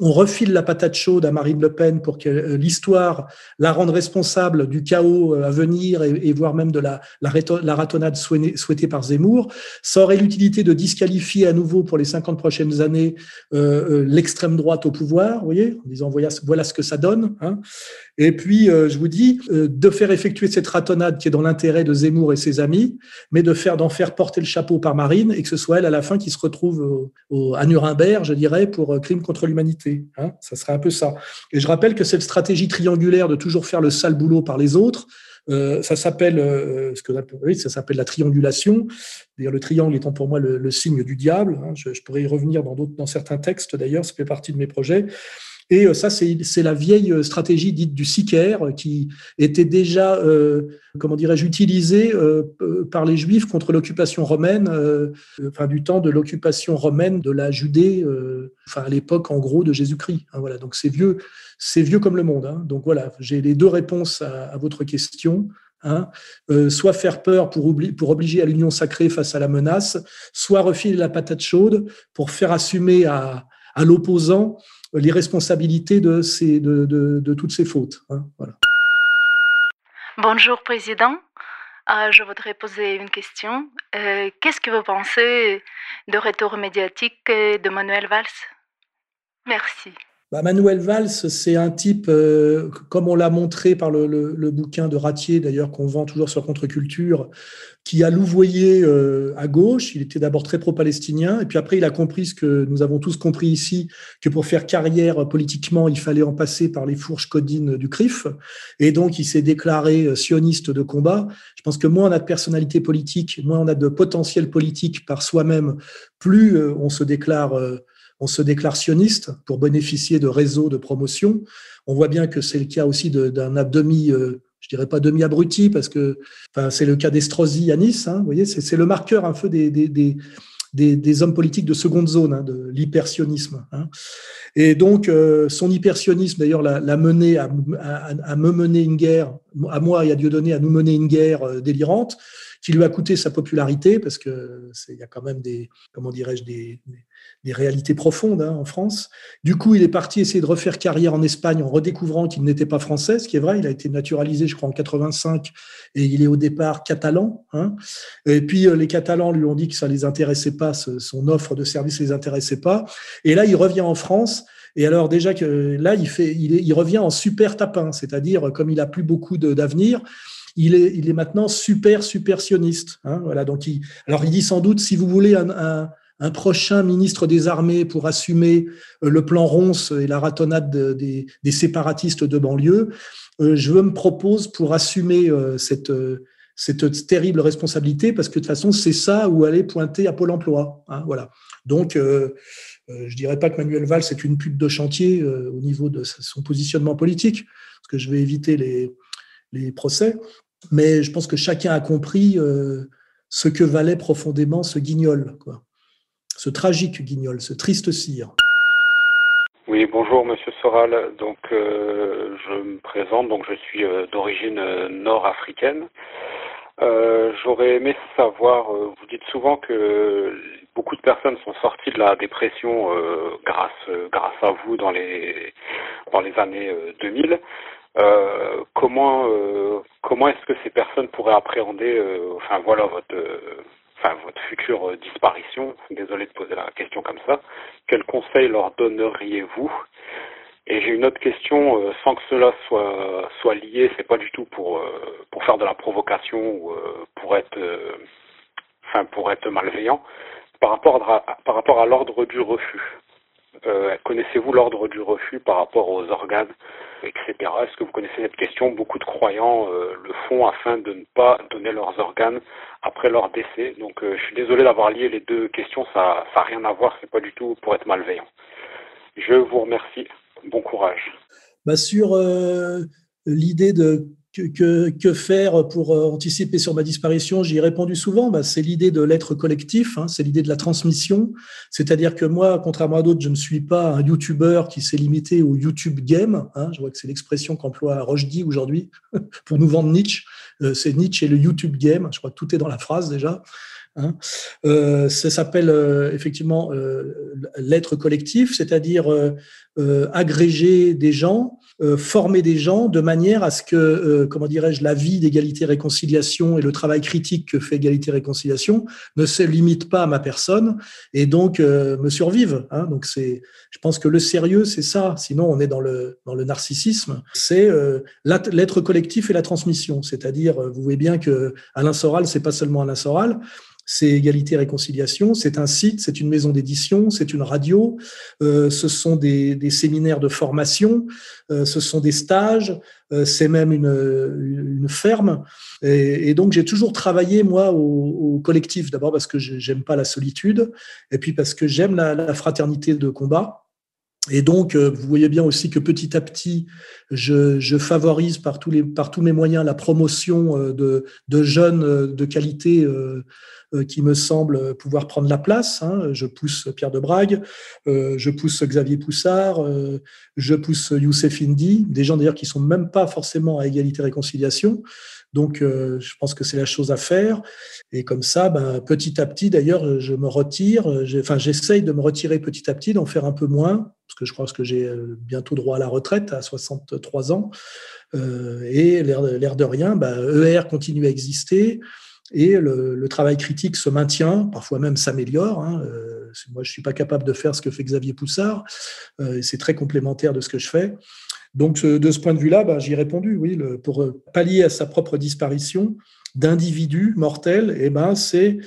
on refile la patate chaude à Marine Le Pen pour que euh, l'histoire la rende responsable du chaos euh, à venir et, voire même de la, la, ratonnade souhaitée par Zemmour. Ça aurait l'utilité de disqualifier à nouveau pour les 50 prochaines années euh, l'extrême droite au pouvoir, vous voyez, en disant voilà, voilà ce que ça donne. Hein. Et puis, je vous dis, de faire effectuer cette ratonnade qui est dans l'intérêt de Zemmour et ses amis, mais de faire d'en faire porter le chapeau par Marine et que ce soit elle à la fin qui se retrouve à Nuremberg, je dirais, pour crime contre l'humanité. Hein, ça serait un peu ça. Et je rappelle que cette stratégie triangulaire de toujours faire le sale boulot par les autres, euh, ça s'appelle euh, ce que oui, ça s'appelle la triangulation. D'ailleurs, le triangle étant pour moi le, signe du diable. Hein, je, je, pourrais y revenir dans, dans certains textes. D'ailleurs, ça fait partie de mes projets. Et euh, ça, c'est la vieille euh, stratégie dite du sicaire euh, qui était déjà, comment dirais-je, utilisée par les Juifs contre l'occupation romaine, du temps de l'occupation romaine de la Judée, enfin à l'époque en gros de Jésus-Christ. Hein, voilà, donc c'est vieux, vieux comme le monde. Hein. Donc voilà, j'ai les deux réponses à, votre question. Hein. soit faire peur pour, obliger à l'union sacrée face à la menace, soit refiler la patate chaude pour faire assumer à l'opposant les responsabilités de, toutes ces fautes. Hein. Bonjour, Président. Euh, je voudrais poser une question. Euh, qu'est-ce que vous pensez de retour médiatique de Manuel Valls? Merci. Bah, Manuel Valls, c'est un type, euh, comme on l'a montré par le, bouquin de Ratier, d'ailleurs, qu'on vend toujours sur Contre-Culture, qui a louvoyé euh, à gauche. Il était d'abord très pro-palestinien, et puis après, il a compris ce que nous avons tous compris ici, que pour faire carrière politiquement, il fallait en passer par les fourches codines du CRIF, et donc il s'est déclaré euh, sioniste de combat. Je pense que moins on a de personnalité politique, moins on a de potentiel politique par soi-même, plus on se déclare on se déclare sioniste pour bénéficier de réseaux de promotion. On voit bien que c'est le cas aussi d'un demi, euh, je dirais pas demi abruti, parce que c'est le cas d'Estrosi à Nice. Hein, vous voyez, c'est le marqueur un peu des, hommes politiques de seconde zone, hein, de l'hypersionisme. Hein. Et donc, euh, son hypersionisme, d'ailleurs, l'a mené à, me mener une guerre, à moi et à Dieudonné, à nous mener une guerre euh, délirante, qui lui a coûté sa popularité, parce que il y a quand même des, comment dirais-je, des réalités profondes hein, en France. Du coup, il est parti essayer de refaire carrière en Espagne en redécouvrant qu'il n'était pas français, ce qui est vrai. Il a été naturalisé, je crois, en 85 et il est au départ catalan. Hein. Et puis, euh, les Catalans lui ont dit que ça les intéressait pas, son offre de service les intéressait pas. Et là, il revient en France. Et alors déjà que là, il, fait, il, revient en super tapin, c'est-à-dire comme il a plus beaucoup d'avenir, il est, il est maintenant super super sioniste. Hein, voilà, donc il, alors il dit sans doute si vous voulez un, un, un prochain ministre des Armées pour assumer euh, le plan Ronce et la ratonnade des, séparatistes de banlieue, euh, je me propose pour assumer euh, cette, terrible responsabilité parce que de toute façon, c'est ça où aller pointer à Pôle emploi. Hein, voilà. Donc, je dirais pas que Manuel Valls est une pute de chantier au niveau de son positionnement politique, parce que je vais éviter les, procès. mais je pense que chacun a compris ce que valait profondément ce guignol. Ce tragique guignol, ce triste cire. Oui, bonjour Monsieur Soral. Donc, je me présente. Donc, je suis d'origine nord-africaine. J'aurais aimé savoir. vous dites souvent que beaucoup de personnes sont sorties de la dépression euh, grâce euh, grâce à vous dans les dans les années 2000. Euh, comment comment est-ce que ces personnes pourraient appréhender enfin voilà votre enfin votre future disparition Désolé de poser la question comme ça. Quels conseils leur donneriez-vous? Et j'ai une autre question, sans que cela soit lié, c'est pas du tout pour pour faire de la provocation ou pour être enfin pour être malveillant par rapport à, par rapport à l'ordre du refus. Euh, connaissez-vous l'ordre du refus par rapport aux organes, etc. Est-ce que vous connaissez cette question Beaucoup de croyants euh, le font afin de ne pas donner leurs organes après leur décès. Donc euh, je suis désolé d'avoir lié les deux questions, ça n'a rien à voir, c'est pas du tout pour être malveillant. Je vous remercie, bon courage. Bah sur l'idée de que, que, faire pour euh, anticiper sur ma disparition? J'y ai répondu souvent. Bah, c'est l'idée de l'être collectif, hein, c'est l'idée de la transmission. C'est-à-dire que moi, contrairement à d'autres, je ne suis pas un YouTuber qui s'est limité au YouTube game. Hein. je vois que c'est l'expression qu'emploie Rochdy aujourd'hui pour nous vendre Nietzsche. Euh, c'est Nietzsche et le YouTube game. Je crois que tout est dans la phrase déjà. Hein. Euh, ça s'appelle euh, effectivement euh, l'être collectif, c'est-à-dire agréger des gens, former des gens de manière à ce que, comment dirais-je, la vie d'égalité réconciliation et le travail critique que fait égalité réconciliation ne se limite pas à ma personne et donc me survive. Hein. Donc c'est, je pense que le sérieux c'est ça. Sinon on est dans le dans le narcissisme. C'est l'être collectif et la transmission. C'est-à-dire, vous voyez bien que Alain Soral c'est pas seulement Alain Soral c'est Égalité Réconciliation, c'est un site, c'est une maison d'édition, c'est une radio, euh, ce sont des, séminaires de formation, euh, ce sont des stages, euh, c'est même une, ferme. Et, donc j'ai toujours travaillé, moi, au, collectif, d'abord parce que j'aime pas la solitude, et puis parce que j'aime la, fraternité de combat. Et donc, vous voyez bien aussi que petit à petit, je, favorise par tous, mes moyens la promotion de, de jeunes de qualité euh, qui me semble pouvoir prendre la place. Hein. Je pousse Pierre de Brague, euh, je pousse Xavier Poussard, euh, je pousse Youssef Indy, des gens d'ailleurs qui sont même pas forcément à égalité réconciliation. Donc, je pense que c'est la chose à faire. Et comme ça, ben, petit à petit, d'ailleurs, je me retire. Enfin, j'essaye de me retirer petit à petit, d'en faire un peu moins, parce que je crois que j'ai bientôt droit à la retraite à 63 ans. et l'air de rien, ER continue à exister et le, travail critique se maintient, parfois même s'améliore. Hein. Euh, moi, je ne suis pas capable de faire ce que fait Xavier Poussard, euh, c'est très complémentaire de ce que je fais. Donc, de ce point de vue-là, bah, j'y ai répondu, oui, pour pallier à sa propre disparition d'individus mortels, eh ben, c'est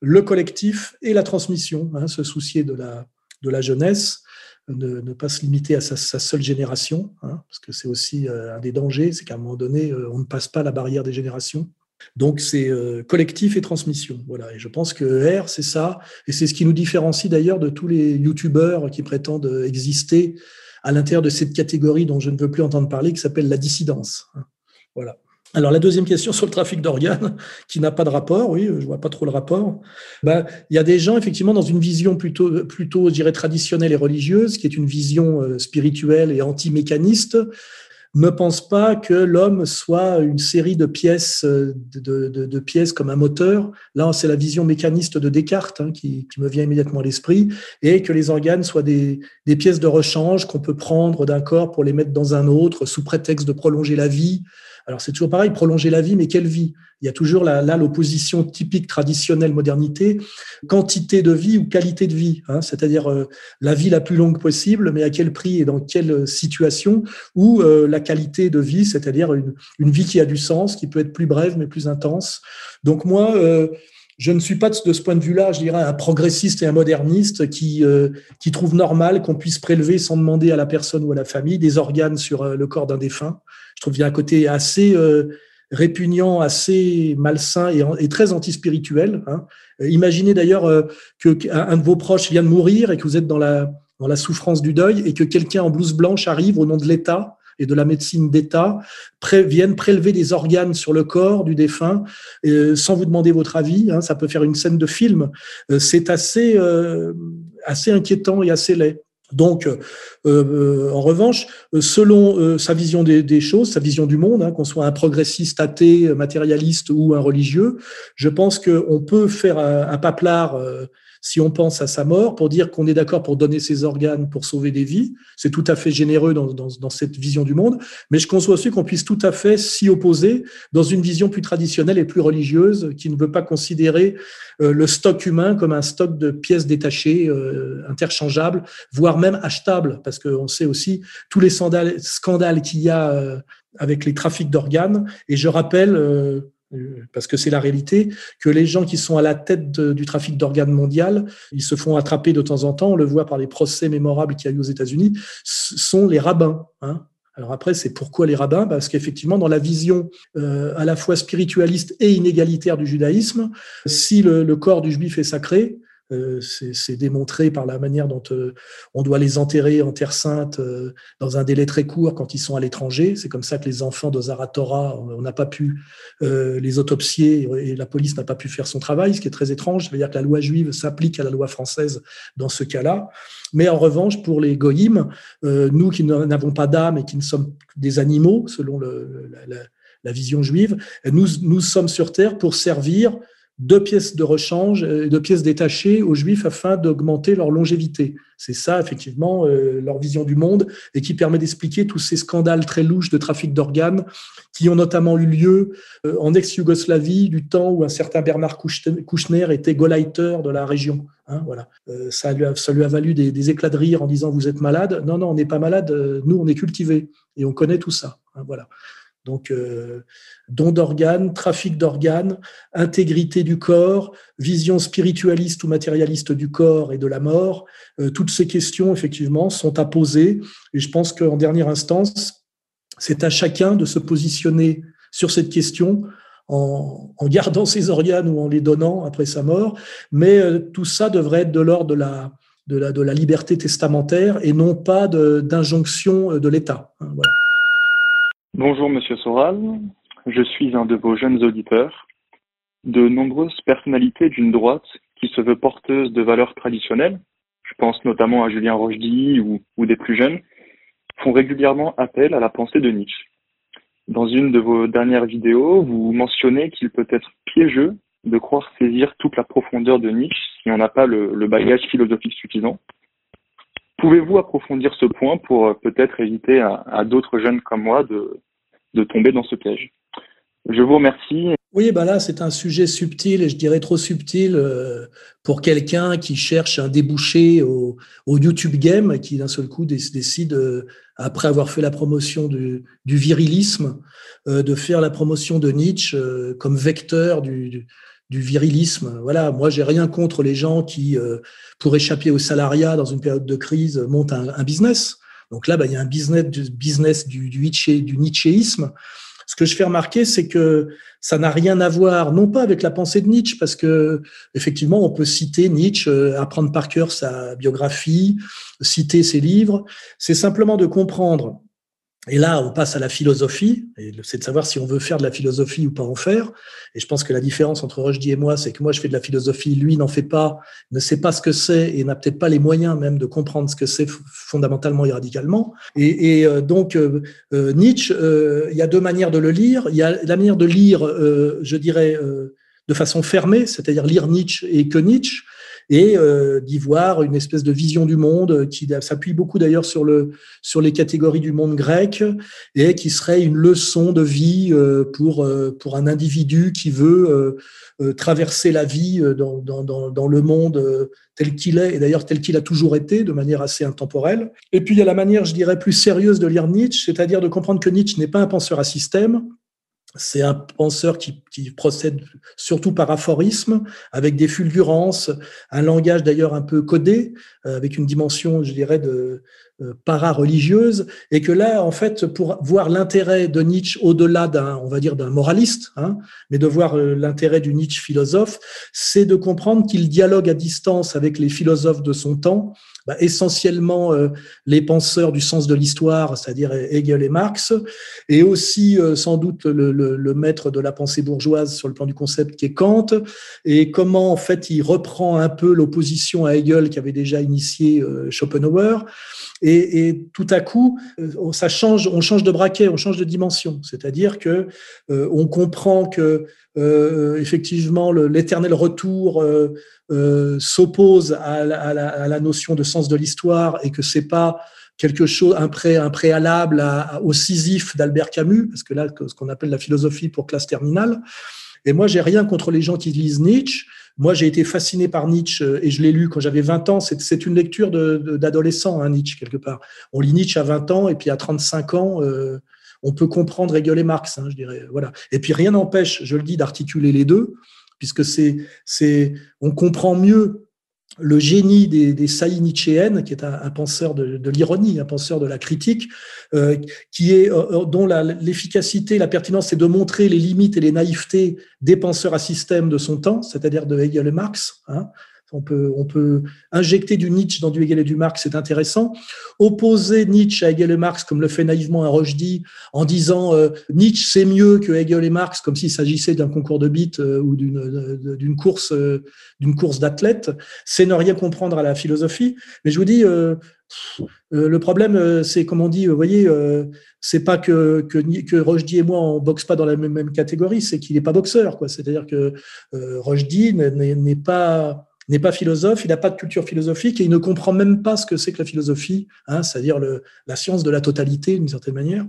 le collectif et la transmission, hein, se soucier de la, de la jeunesse, ne, pas se limiter à sa, seule génération, hein, parce que c'est aussi euh, un des dangers, c'est qu'à un moment donné, on ne passe pas la barrière des générations. Donc c'est euh, collectif et transmission. Voilà. Et je pense que R, c'est ça. Et c'est ce qui nous différencie d'ailleurs de tous les youtubeurs qui prétendent exister à l'intérieur de cette catégorie dont je ne veux plus entendre parler, qui s'appelle la dissidence. Voilà. Alors la deuxième question sur le trafic d'organes, qui n'a pas de rapport, oui, je vois pas trop le rapport. Ben, il y a des gens effectivement dans une vision plutôt, plutôt, je dirais traditionnelle et religieuse, qui est une vision euh, spirituelle et anti-mécaniste, ne pense pas que l'homme soit une série de pièces, euh, de, de, pièces comme un moteur. Là, c'est la vision mécaniste de Descartes hein, qui, qui, me vient immédiatement à l'esprit, et que les organes soient des, des pièces de rechange qu'on peut prendre d'un corps pour les mettre dans un autre sous prétexte de prolonger la vie. Alors c'est toujours pareil, prolonger la vie, mais quelle vie? Il y a toujours là, l'opposition typique traditionnelle modernité, quantité de vie ou qualité de vie, hein, c'est-à-dire euh, la vie la plus longue possible, mais à quel prix et dans quelle situation, ou euh, la qualité de vie, c'est-à-dire une, une, vie qui a du sens, qui peut être plus brève mais plus intense. Donc moi, euh, je ne suis pas de ce point de vue-là, je dirais, un progressiste et un moderniste qui, qui trouve normal qu'on puisse prélever sans demander à la personne ou à la famille des organes sur le corps d'un défunt je trouve qu'il y a un côté assez euh, répugnant, assez malsain et, très antispirituel. Hein. Euh, imaginez d'ailleurs euh, qu'un de vos proches vient de mourir et que vous êtes dans la, dans la souffrance du deuil et que quelqu'un en blouse blanche arrive au nom de l'État et de la médecine d'État viennent prélever des organes sur le corps du défunt sans vous demander votre avis. Hein, ça peut faire une scène de film. C'est assez, assez inquiétant et assez laid. Donc, euh, euh, en revanche, selon euh, sa vision des, choses, sa vision du monde, hein, qu'on soit un progressiste athée, matérialiste ou un religieux, je pense qu'on peut faire un, un paplard si on pense à sa mort, pour dire qu'on est d'accord pour donner ses organes pour sauver des vies. C'est tout à fait généreux dans, cette vision du monde, mais je conçois aussi qu'on puisse tout à fait s'y opposer dans une vision plus traditionnelle et plus religieuse qui ne veut pas considérer euh, le stock humain comme un stock de pièces détachées, euh, interchangeables, voire même achetables, parce qu'on sait aussi tous les scandales, qu'il y a euh, avec les trafics d'organes. Et je rappelle parce que c'est la réalité, que les gens qui sont à la tête du trafic d'organes mondial, ils se font attraper de temps en temps, on le voit par les procès mémorables qu'il y a eu aux États-Unis, sont les rabbins. Hein. Alors après, c'est pourquoi les rabbins? Parce qu'effectivement, dans la vision euh, à la fois spiritualiste et inégalitaire du judaïsme, si le corps du juif est sacré, euh, c'est démontré par la manière dont euh, on doit les enterrer en Terre Sainte euh, dans un délai très court quand ils sont à l'étranger. C'est comme ça que les enfants d'Ozaratora, on n'a pas pu les autopsier et la police n'a pas pu faire son travail, ce qui est très étrange. Ça veut dire que la loi juive s'applique à la loi française dans ce cas-là. Mais en revanche, pour les goïms, nous qui n'avons pas d'âme et qui ne sommes des animaux, selon la, vision juive, nous sommes sur Terre pour servir deux pièces de rechange, euh, deux pièces détachées aux Juifs afin d'augmenter leur longévité. C'est ça, effectivement, euh, leur vision du monde et qui permet d'expliquer tous ces scandales très louches de trafic d'organes qui ont notamment eu lieu euh, en ex-Yougoslavie, du temps où un certain Bernard Kouchner était Gauleiter de la région. Hein, voilà. ça, lui a, valu des, éclats de rire en disant vous êtes malade. Non, non, on n'est pas malade. Nous, on est cultivés et on connaît tout ça. Hein, voilà. Donc, euh, don d'organes, trafic d'organes, intégrité du corps, vision spiritualiste ou matérialiste du corps et de la mort, euh, toutes ces questions, effectivement, sont à poser. Et je pense qu'en dernière instance, c'est à chacun de se positionner sur cette question en, gardant ses organes ou en les donnant après sa mort. Mais euh, tout ça devrait être de l'ordre de la, liberté testamentaire et non pas d'injonction de, l'État. Hein. Bonjour Monsieur Soral, je suis un de vos jeunes auditeurs. De nombreuses personnalités d'une droite qui se veut porteuse de valeurs traditionnelles, je pense notamment à Julien Rochdy ou, ou des plus jeunes, font régulièrement appel à la pensée de Nietzsche. Dans une de vos dernières vidéos, vous mentionnez qu'il peut être piégeux de croire saisir toute la profondeur de Nietzsche si on n'a pas le, bagage philosophique suffisant. Pouvez-vous approfondir ce point pour euh, peut-être éviter à, d'autres jeunes comme moi de, de, tomber dans ce piège? Je vous remercie. Oui, bah là, c'est un sujet subtil et je dirais trop subtil euh, pour quelqu'un qui cherche un débouché au, YouTube Game et qui d'un seul coup décide, euh, après avoir fait la promotion du, virilisme, de faire la promotion de Nietzsche comme vecteur du du virilisme. Voilà, moi j'ai rien contre les gens qui, euh, pour échapper au salariat dans une période de crise, montent un, business. Donc là, bah, il y a un business du du, du, du. Ce que je fais remarquer, c'est que ça n'a rien à voir, non pas avec la pensée de Nietzsche, parce que effectivement, on peut citer Nietzsche, euh, apprendre par cœur sa biographie, citer ses livres. C'est simplement de comprendre et là, on passe à la philosophie, et c'est de savoir si on veut faire de la philosophie ou pas en faire. Et je pense que la différence entre Rushdie et moi, c'est que moi, je fais de la philosophie, lui n'en fait pas, ne sait pas ce que c'est et n'a peut-être pas les moyens même de comprendre ce que c'est fondamentalement et radicalement. Et, euh, donc, euh, euh, Nietzsche, il y a deux manières de le lire. Il y a la manière de lire, je dirais, de façon fermée, c'est-à-dire lire Nietzsche et que Nietzsche et euh, d'y voir une espèce de vision du monde qui s'appuie beaucoup d'ailleurs sur, le, sur les catégories du monde grec et qui serait une leçon de vie euh, pour, euh, pour un individu qui veut traverser la vie dans, dans, dans, le monde tel qu'il est, et d'ailleurs tel qu'il a toujours été, de manière assez intemporelle. Et puis il y a la manière, je dirais, plus sérieuse de lire Nietzsche, c'est-à-dire de comprendre que Nietzsche n'est pas un penseur à système, c'est un penseur qui, procède surtout par aphorisme, avec des fulgurances, un langage d'ailleurs un peu codé, euh, avec une dimension, je dirais, de euh, para-religieuse, et que là, en fait, pour voir l'intérêt de Nietzsche au-delà d'un, on va dire, d'un moraliste, hein, mais de voir euh, l'intérêt du Nietzsche philosophe, c'est de comprendre qu'il dialogue à distance avec les philosophes de son temps, bah, essentiellement les penseurs du sens de l'histoire, c'est-à-dire Hegel et Marx, et aussi sans doute le, le, maître de la pensée bourgeoise sur le plan du concept qui est Kant, et comment en fait il reprend un peu l'opposition à Hegel qui avait déjà initié euh, Schopenhauer, et, tout à coup ça change, on change de braquet, on change de dimension, c'est-à-dire que on comprend que effectivement l'éternel retour euh, s'oppose à, la notion de sens de l'histoire et que c'est pas quelque chose, un, pré, un préalable au Sisyphe d'Albert Camus, parce que là, ce qu'on appelle la philosophie pour classe terminale. Et moi, j'ai rien contre les gens qui lisent Nietzsche. Moi, j'ai été fasciné par Nietzsche et je l'ai lu quand j'avais 20 ans. C'est une lecture d'adolescent, hein, Nietzsche, quelque part. On lit Nietzsche à 20 ans et puis à 35 ans, euh, on peut comprendre Hegel et Marx, hein, je dirais. Voilà. Et puis rien n'empêche, je le dis, d'articuler les deux puisque c'est, on comprend mieux le génie des, des nietzschéennes, qui est un, penseur de, de, l'ironie, un penseur de la critique, euh, qui est, euh, dont la, l'efficacité, la pertinence, c'est de montrer les limites et les naïvetés des penseurs à système de son temps, c'est-à-dire de Hegel et Marx. Hein, on peut, on peut injecter du Nietzsche dans du Hegel et du Marx, c'est intéressant. Opposer Nietzsche à Hegel et Marx, comme le fait naïvement un Rochdy, en disant euh, Nietzsche c'est mieux que Hegel et Marx, comme s'il s'agissait d'un concours de beat euh, ou d'une, course, euh, d'une course d'athlète, c'est ne rien comprendre à la philosophie. Mais je vous dis, le problème, c'est comme on dit, vous voyez, c'est pas que, que, que et moi on boxe pas dans la même, catégorie, c'est qu'il n'est pas boxeur. C'est-à-dire que Rochdy n'est pas n'est pas philosophe, il n'a pas de culture philosophique et il ne comprend même pas ce que c'est que la philosophie, hein, c'est-à-dire la science de la totalité d'une certaine manière.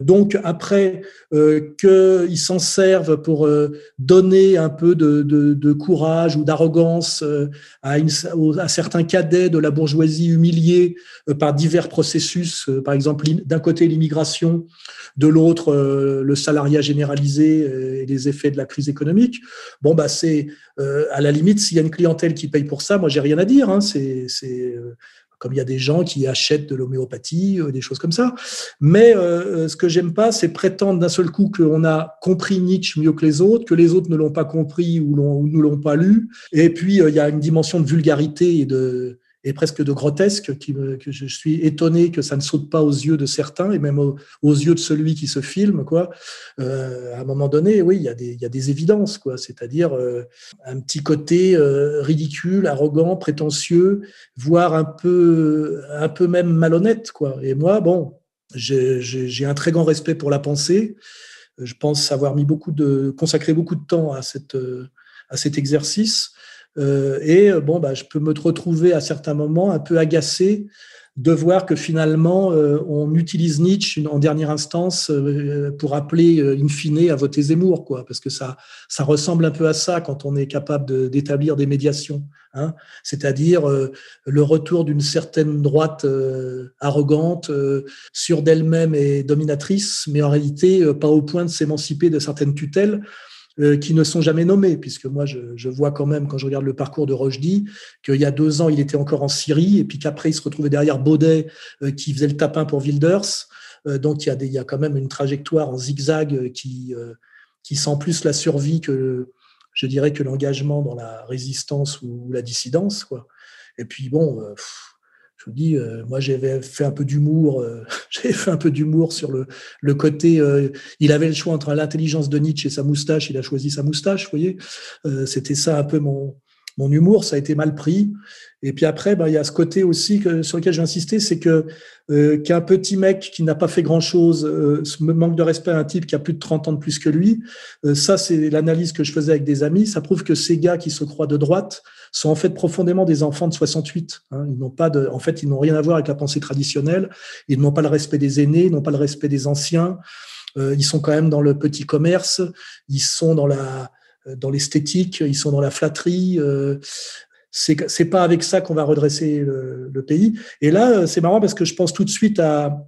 Donc après euh, qu'ils s'en servent pour euh, donner un peu de, courage ou d'arrogance euh, à, à, certains cadets de la bourgeoisie humiliés euh, par divers processus, par exemple d'un côté l'immigration, de l'autre le salariat généralisé et les effets de la crise économique. Bon bah c'est à la limite s'il y a une clientèle qui paye pour ça, moi j'ai rien à dire. Hein, c'est comme il y a des gens qui achètent de l'homéopathie, euh, des choses comme ça. Mais euh, ce que j'aime pas, c'est prétendre d'un seul coup qu'on a compris Nietzsche mieux que les autres, que les autres ne l'ont pas compris ou, ne l'ont pas lu. Et puis, euh, il y a une dimension de vulgarité et de, et presque de grotesque, que je suis étonné que ça ne saute pas aux yeux de certains et même aux, yeux de celui qui se filme. Quoi. Euh, à un moment donné, oui, il y a des, évidences, c'est-à-dire euh, un petit côté euh, ridicule, arrogant, prétentieux, voire un peu, un peu même malhonnête. Quoi. Et moi, bon, j'ai un très grand respect pour la pensée. Je pense avoir mis beaucoup de, consacré beaucoup de temps à, cette, à cet exercice. Euh, et euh, bon, bah, je peux me retrouver à certains moments un peu agacé de voir que finalement, euh, on utilise Nietzsche en dernière instance pour appeler in fine à voter Zemmour, quoi, parce que ça, ça ressemble un peu à ça quand on est capable d'établir des médiations, hein, c'est-à-dire le retour d'une certaine droite arrogante, sûre d'elle-même et dominatrice, mais en réalité pas au point de s'émanciper de certaines tutelles. Euh, qui ne sont jamais nommés, puisque moi, je, vois quand même, quand je regarde le parcours de Rochdy, qu'il y a deux ans, il était encore en Syrie, et puis qu'après, il se retrouvait derrière Baudet, euh, qui faisait le tapin pour Wilders. Euh, donc, il y, a des, il y a quand même une trajectoire en zigzag qui, qui sent plus la survie que, je dirais, que l'engagement dans la résistance ou la dissidence. Quoi. Et puis, bon, je vous dis, euh, moi j'avais fait un peu d'humour, euh, j'avais fait un peu d'humour sur le, le côté, euh, il avait le choix entre l'intelligence de Nietzsche et sa moustache, il a choisi sa moustache, vous voyez. C'était ça un peu mon, mon humour, ça a été mal pris. Et puis après, ben, il y a ce côté aussi que, sur lequel j'ai insisté, c'est que euh, qu'un petit mec qui n'a pas fait grand-chose euh, manque de respect à un type qui a plus de 30 ans de plus que lui. Euh, ça, c'est l'analyse que je faisais avec des amis. Ça prouve que ces gars qui se croient de droite sont en fait profondément des enfants de 68. Hein. Ils n'ont pas de, en fait, ils n'ont rien à voir avec la pensée traditionnelle. Ils n'ont pas le respect des aînés, ils n'ont pas le respect des anciens. Euh, ils sont quand même dans le petit commerce. Ils sont dans la dans l'esthétique, ils sont dans la flatterie. Euh, c'est pas avec ça qu'on va redresser le, pays. Et là, c'est marrant parce que je pense tout de suite à,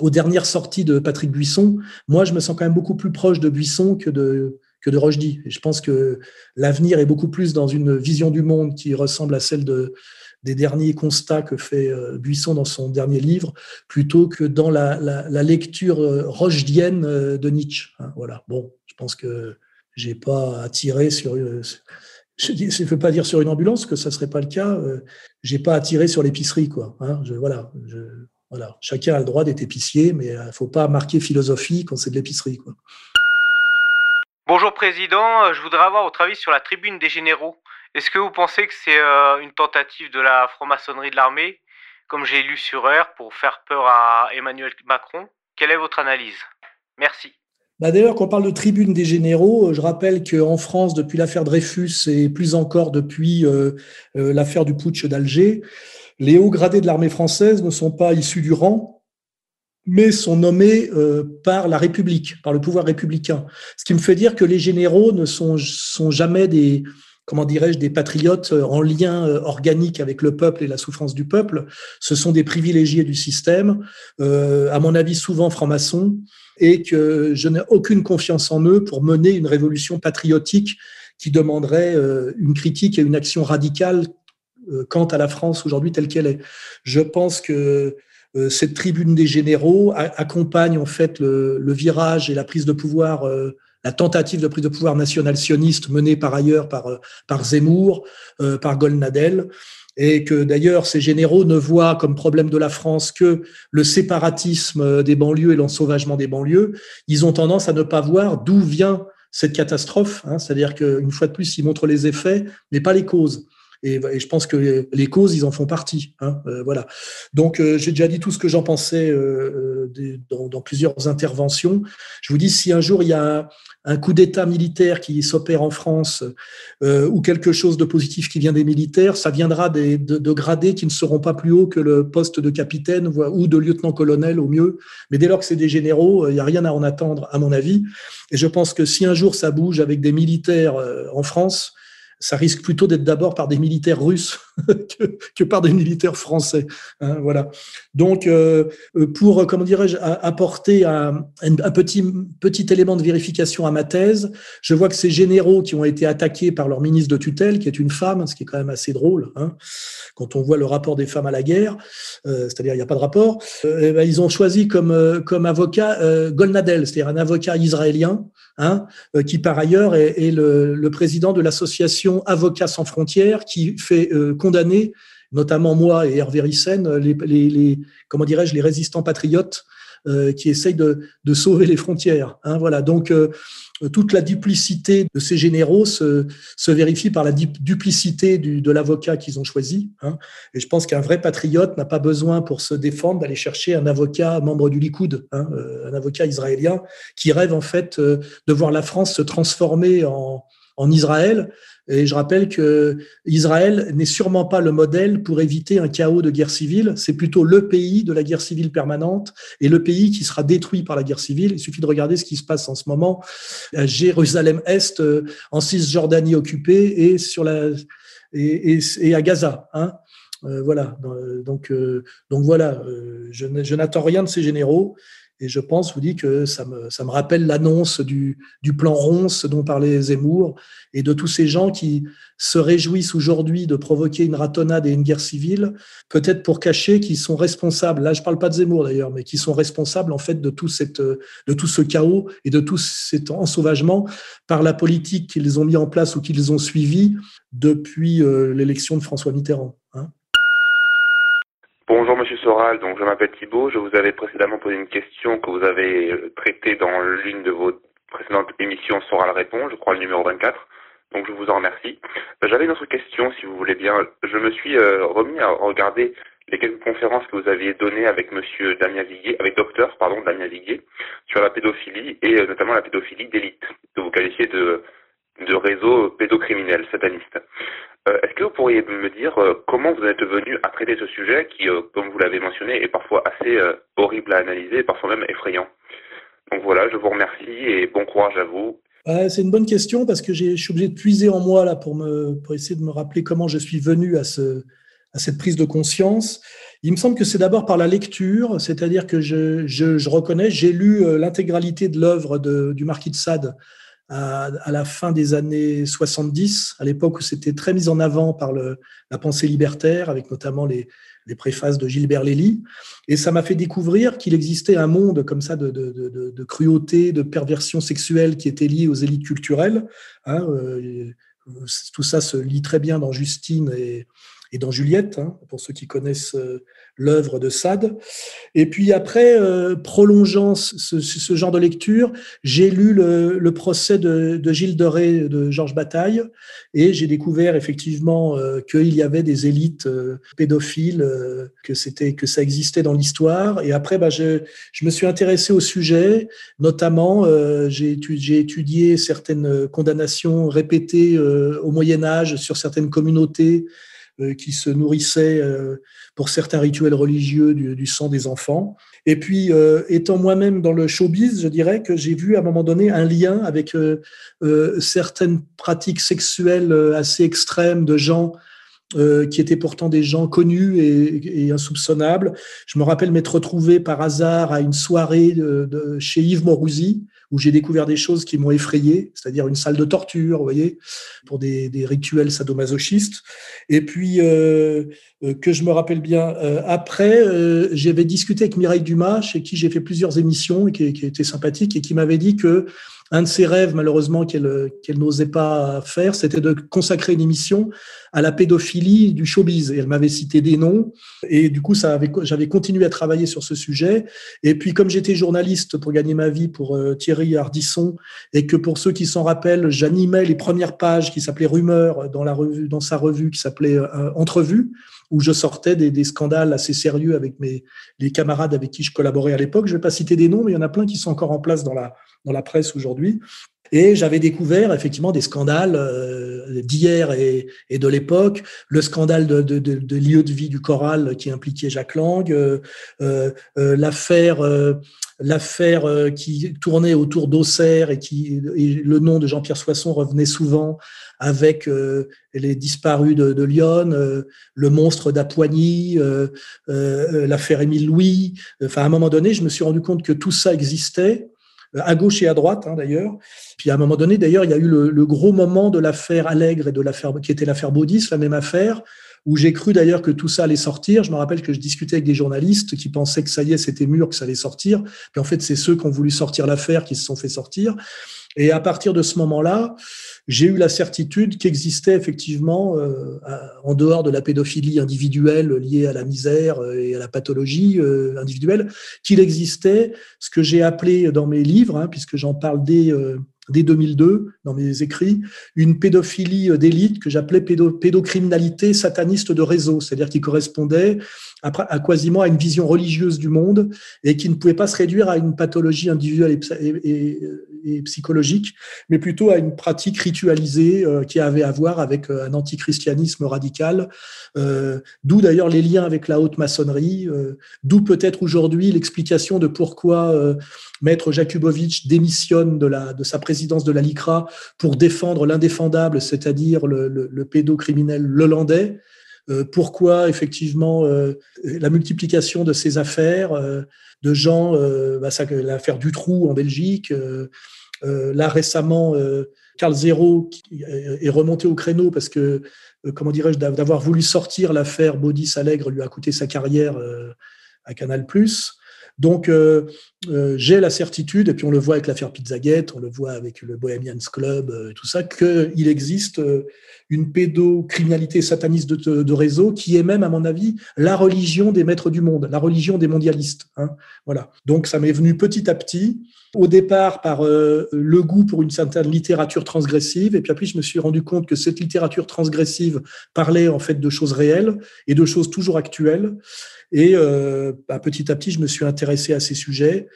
aux dernières sorties de Patrick Buisson, moi, je me sens quand même beaucoup plus proche de Buisson que de, que de. Et je pense que l'avenir est beaucoup plus dans une vision du monde qui ressemble à celle de, des derniers constats que fait euh, Buisson dans son dernier livre, plutôt que dans la, lecture euh, rochdienne euh, de Nietzsche. Hein, voilà. Bon, je pense que j'ai pas attiré sur. Je ne veux pas dire sur une ambulance, que ça serait pas le cas. J'ai pas attiré sur l'épicerie, quoi. Hein, voilà. Voilà. Chacun a le droit d'être épicier, mais il faut pas marquer philosophie quand c'est de l'épicerie. Bonjour Président, je voudrais avoir votre avis sur la tribune des généraux. Est-ce que vous pensez que c'est euh, une tentative de la franc-maçonnerie de l'armée, comme j'ai lu sur Heure, pour faire peur à Emmanuel Macron? Quelle est votre analyse? Merci. Bah D'ailleurs, quand on parle de tribune des généraux, euh, je rappelle qu'en France, depuis l'affaire Dreyfus et plus encore depuis euh, l'affaire du putsch d'Alger, les hauts gradés de l'armée française ne sont pas issus du rang, mais sont nommés euh, par la République, par le pouvoir républicain. Ce qui me fait dire que les généraux ne sont jamais des, comment dirais-je, des patriotes euh, en lien euh, organique avec le peuple et la souffrance du peuple. Ce sont des privilégiés du système, à mon avis souvent francs-maçons, et que je n'ai aucune confiance en eux pour mener une révolution patriotique qui demanderait une critique et une action radicale quant à la France aujourd'hui telle qu'elle est. Je pense que euh, cette tribune des généraux accompagne en fait le, virage et la prise de pouvoir, euh, la tentative de prise de pouvoir national sioniste menée par ailleurs par, euh, par Zemmour, par Golnadel, et que d'ailleurs ces généraux ne voient comme problème de la France que le séparatisme des banlieues et l'ensauvagement des banlieues. Ils ont tendance à ne pas voir d'où vient cette catastrophe, hein, c'est-à-dire qu'une fois de plus, ils montrent les effets, mais pas les causes. Et, je pense que les causes, ils en font partie. Hein, euh, voilà. Donc, euh, j'ai déjà dit tout ce que j'en pensais euh, dans, plusieurs interventions. Je vous dis, si un jour il y a un, coup d'État militaire qui s'opère en France ou quelque chose de positif qui vient des militaires, ça viendra des, de, gradés qui ne seront pas plus hauts que le poste de capitaine ou de lieutenant-colonel au mieux. Mais dès lors que c'est des généraux, il n'y a rien à en attendre, à mon avis. Et je pense que si un jour ça bouge avec des militaires en France, ça risque plutôt d'être d'abord par des militaires russes que, par des militaires français. Hein, voilà. Donc, euh, euh, pour comment dirais-je apporter un, petit petit élément de vérification à ma thèse, je vois que ces généraux qui ont été attaqués par leur ministre de tutelle, qui est une femme, ce qui est quand même assez drôle, hein, quand on voit le rapport des femmes à la guerre, euh, c'est-à-dire il n'y a pas de rapport, eh ben, ils ont choisi comme comme avocat Golnadel, c'est-à-dire un avocat israélien Hein, euh, qui par ailleurs est, le, président de l'association Avocats sans frontières, qui fait euh, condamner, notamment moi et Hervé Rissen, les, les comment dirais-je, les résistants patriotes euh, qui essayent de, de, sauver les frontières. Hein, voilà. Donc euh, toute la duplicité de ces généraux se, se vérifie par la duplicité du, de l'avocat qu'ils ont choisi. Hein. Et je pense qu'un vrai patriote n'a pas besoin pour se défendre d'aller chercher un avocat membre du Likoud, hein, euh, un avocat israélien qui rêve en fait de voir la France se transformer en, en Israël et je rappelle que Israël n'est sûrement pas le modèle pour éviter un chaos de guerre civile. C'est plutôt le pays de la guerre civile permanente et le pays qui sera détruit par la guerre civile. Il suffit de regarder ce qui se passe en ce moment à Jérusalem-Est, euh, en Cisjordanie occupée et sur la et, à Gaza. Hein. Euh, voilà. Donc, euh, donc voilà. je, je n'attends rien de ces généraux. Et je pense, vous dis que ça me, ça me rappelle l'annonce du, du, plan Ronce dont parlait Zemmour et de tous ces gens qui se réjouissent aujourd'hui de provoquer une ratonnade et une guerre civile, peut-être pour cacher qu'ils sont responsables. Là, je ne parle pas de Zemmour d'ailleurs, mais qui sont responsables en fait de tout, cette, de tout ce chaos et de tout cet ensauvagement par la politique qu'ils ont mis en place ou qu'ils ont suivi depuis euh, l'élection de François Mitterrand. Bonjour Monsieur Soral, donc je m'appelle Thibault. Je vous avais précédemment posé une question que vous avez euh, traitée dans l'une de vos précédentes émissions Soral répond, je crois le numéro 24. Donc je vous en remercie. Euh, j'avais une autre question, si vous voulez bien. Je me suis euh, remis à regarder les quelques conférences que vous aviez données avec Monsieur Damien Viguier, avec Docteur pardon Damien Viguier, sur la pédophilie et notamment la pédophilie d'élite, que vous qualifiez de de réseau pédocriminel sataniste. Euh, est-ce que vous pourriez me dire euh, comment vous êtes venu à traiter ce sujet qui, euh, comme vous l'avez mentionné, est parfois assez horrible à analyser, parfois même effrayant? Donc voilà, je vous remercie et bon courage à vous. c'est une bonne question parce que je suis obligé de puiser en moi là pour, me, pour essayer de me rappeler comment je suis venu à, ce, à cette prise de conscience. Il me semble que c'est d'abord par la lecture, c'est-à-dire que je, je, reconnais, j'ai lu l'intégralité de l'œuvre du Marquis de Sade à, la fin des années 70, à l'époque où c'était très mis en avant par la pensée libertaire, avec notamment les, préfaces de Gilbert Lély. Et ça m'a fait découvrir qu'il existait un monde comme ça de, cruauté, de perversion sexuelle qui était lié aux élites culturelles. Hein, euh, tout ça se lit très bien dans Justine et, et dans Juliette, hein, pour ceux qui connaissent euh, l'œuvre de Sade. Et puis après, euh, prolongeant ce, genre de lecture, j'ai lu le, procès de, de, Gilles Doré de Georges Bataille et j'ai découvert effectivement euh, qu'il y avait des élites euh, pédophiles, que c'était que ça existait dans l'histoire. Et après, bah, je, je, me suis intéressé au sujet, notamment j'ai étudié, certaines condamnations répétées au Moyen Âge sur certaines communautés euh, qui se nourrissaient euh, pour certains rituels religieux du, sang des enfants. Et puis, euh, étant moi-même dans le showbiz, je dirais que j'ai vu à un moment donné un lien avec certaines pratiques sexuelles assez extrêmes de gens qui étaient pourtant des gens connus et, insoupçonnables. Je me rappelle m'être retrouvé par hasard à une soirée chez Yves Morouzi, où j'ai découvert des choses qui m'ont effrayé, c'est-à-dire une salle de torture, vous voyez, pour des, rituels sadomasochistes. Et puis, euh, euh, que je me rappelle bien, euh, après, j'avais discuté avec Mireille Dumas, chez qui j'ai fait plusieurs émissions et qui était sympathique, et qui m'avait dit que un de ses rêves, malheureusement, qu'elle qu'elle n'osait pas faire, c'était de consacrer une émission à la pédophilie du showbiz. Et elle m'avait cité des noms. Et du coup, ça j'avais continué à travailler sur ce sujet. Et puis, comme j'étais journaliste pour gagner ma vie pour euh, Thierry Hardisson, et que pour ceux qui s'en rappellent, j'animais les premières pages qui s'appelaient Rumeurs dans la revue, dans sa revue qui s'appelait euh, Entrevue, où je sortais des, scandales assez sérieux avec mes les camarades avec qui je collaborais à l'époque. Je vais pas citer des noms, mais il y en a plein qui sont encore en place dans la dans la presse aujourd'hui. Et j'avais découvert effectivement des scandales euh, d'hier et, et, de l'époque. Le scandale de, de, lieu de vie du choral qui impliquait Jacques Lang, euh, euh, l'affaire l'affaire qui tournait autour d'Auxerre et qui et le nom de Jean-Pierre Soisson revenait souvent avec les disparus de, de Lyon, le monstre d'Apoigny, l'affaire Émile Louis. Enfin, à un moment donné, je me suis rendu compte que tout ça existait à gauche et à droite hein, d'ailleurs. Puis à un moment donné, d'ailleurs, il y a eu le, gros moment de l'affaire Allègre et de l'affaire qui était l'affaire Baudis, la même affaire, où j'ai cru d'ailleurs que tout ça allait sortir. Je me rappelle que je discutais avec des journalistes qui pensaient que ça y est, c'était mûr, que ça allait sortir. Puis en fait, c'est ceux qui ont voulu sortir l'affaire qui se sont fait sortir. Et à partir de ce moment-là, j'ai eu la certitude qu'existait effectivement, euh, en dehors de la pédophilie individuelle liée à la misère euh, et à la pathologie euh, individuelle, qu'il existait ce que j'ai appelé dans mes livres, hein, puisque j'en parle dès, dès 2002 dans mes écrits, une pédophilie d'élite que j'appelais pédocriminalité sataniste de réseau, c'est-à-dire qui correspondait à, quasiment à une vision religieuse du monde et qui ne pouvait pas se réduire à une pathologie individuelle et, psychologique, mais plutôt à une pratique ritualisée euh, qui avait à voir avec euh, un antichristianisme radical, euh, d'où d'ailleurs les liens avec la haute maçonnerie, d'où peut-être aujourd'hui l'explication de pourquoi Maître Jakubowicz démissionne de, la, de sa présidence de la LICRA pour défendre l'indéfendable, c'est-à-dire le, le, le pédocriminel hollandais, pourquoi effectivement euh, la multiplication de ces affaires, euh, de gens, bah, l'affaire Dutroux en Belgique, là récemment, Carl Zero est remonté au créneau parce que, comment dirais-je, d'avoir voulu sortir l'affaire Baudis Allègre lui a coûté sa carrière à Canal+. Donc, euh, euh, j'ai la certitude, et puis on le voit avec l'affaire Pizzagate, on le voit avec le Bohemians Club, euh, tout ça, qu'il existe une pédocriminalité sataniste de, réseau qui est même, à mon avis, la religion des maîtres du monde, la religion des mondialistes. Hein, voilà. Donc, ça m'est venu petit à petit. Au départ, par le goût pour une certaine littérature transgressive, et puis après, je me suis rendu compte que cette littérature transgressive parlait en fait de choses réelles et de choses toujours actuelles. Et bah, petit à petit, je me suis intéressé à ces sujets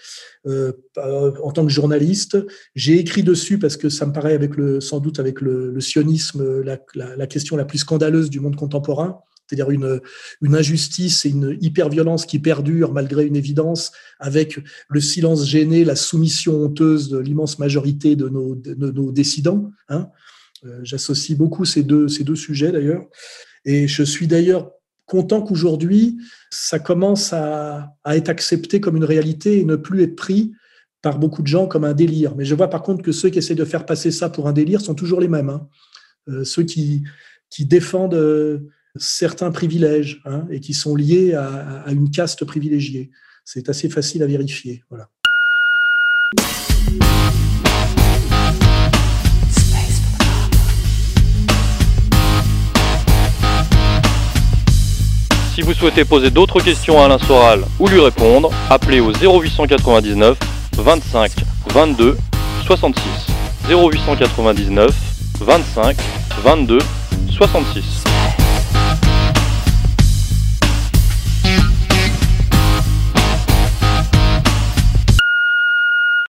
euh, en tant que journaliste. J'ai écrit dessus parce que ça me paraît, avec le, sans doute avec le, sionisme, la, question la plus scandaleuse du monde contemporain. C'est-à-dire une, une injustice et une hyperviolence qui perdure malgré une évidence, avec le silence gêné, la soumission honteuse de l'immense majorité de nos, de, nos décidents. Hein. Euh, J'associe beaucoup ces deux, ces deux sujets d'ailleurs. Et je suis d'ailleurs content qu'aujourd'hui, ça commence à, être accepté comme une réalité et ne plus être pris par beaucoup de gens comme un délire. Mais je vois par contre que ceux qui essaient de faire passer ça pour un délire sont toujours les mêmes. Hein. Euh, ceux qui, défendent euh, certains privilèges hein, et qui sont liés à, à une caste privilégiée. C'est assez facile à vérifier. Voilà. Si vous souhaitez poser d'autres questions à Alain Soral ou lui répondre, appelez au 0899 25 22 66. 0899 25 22 66.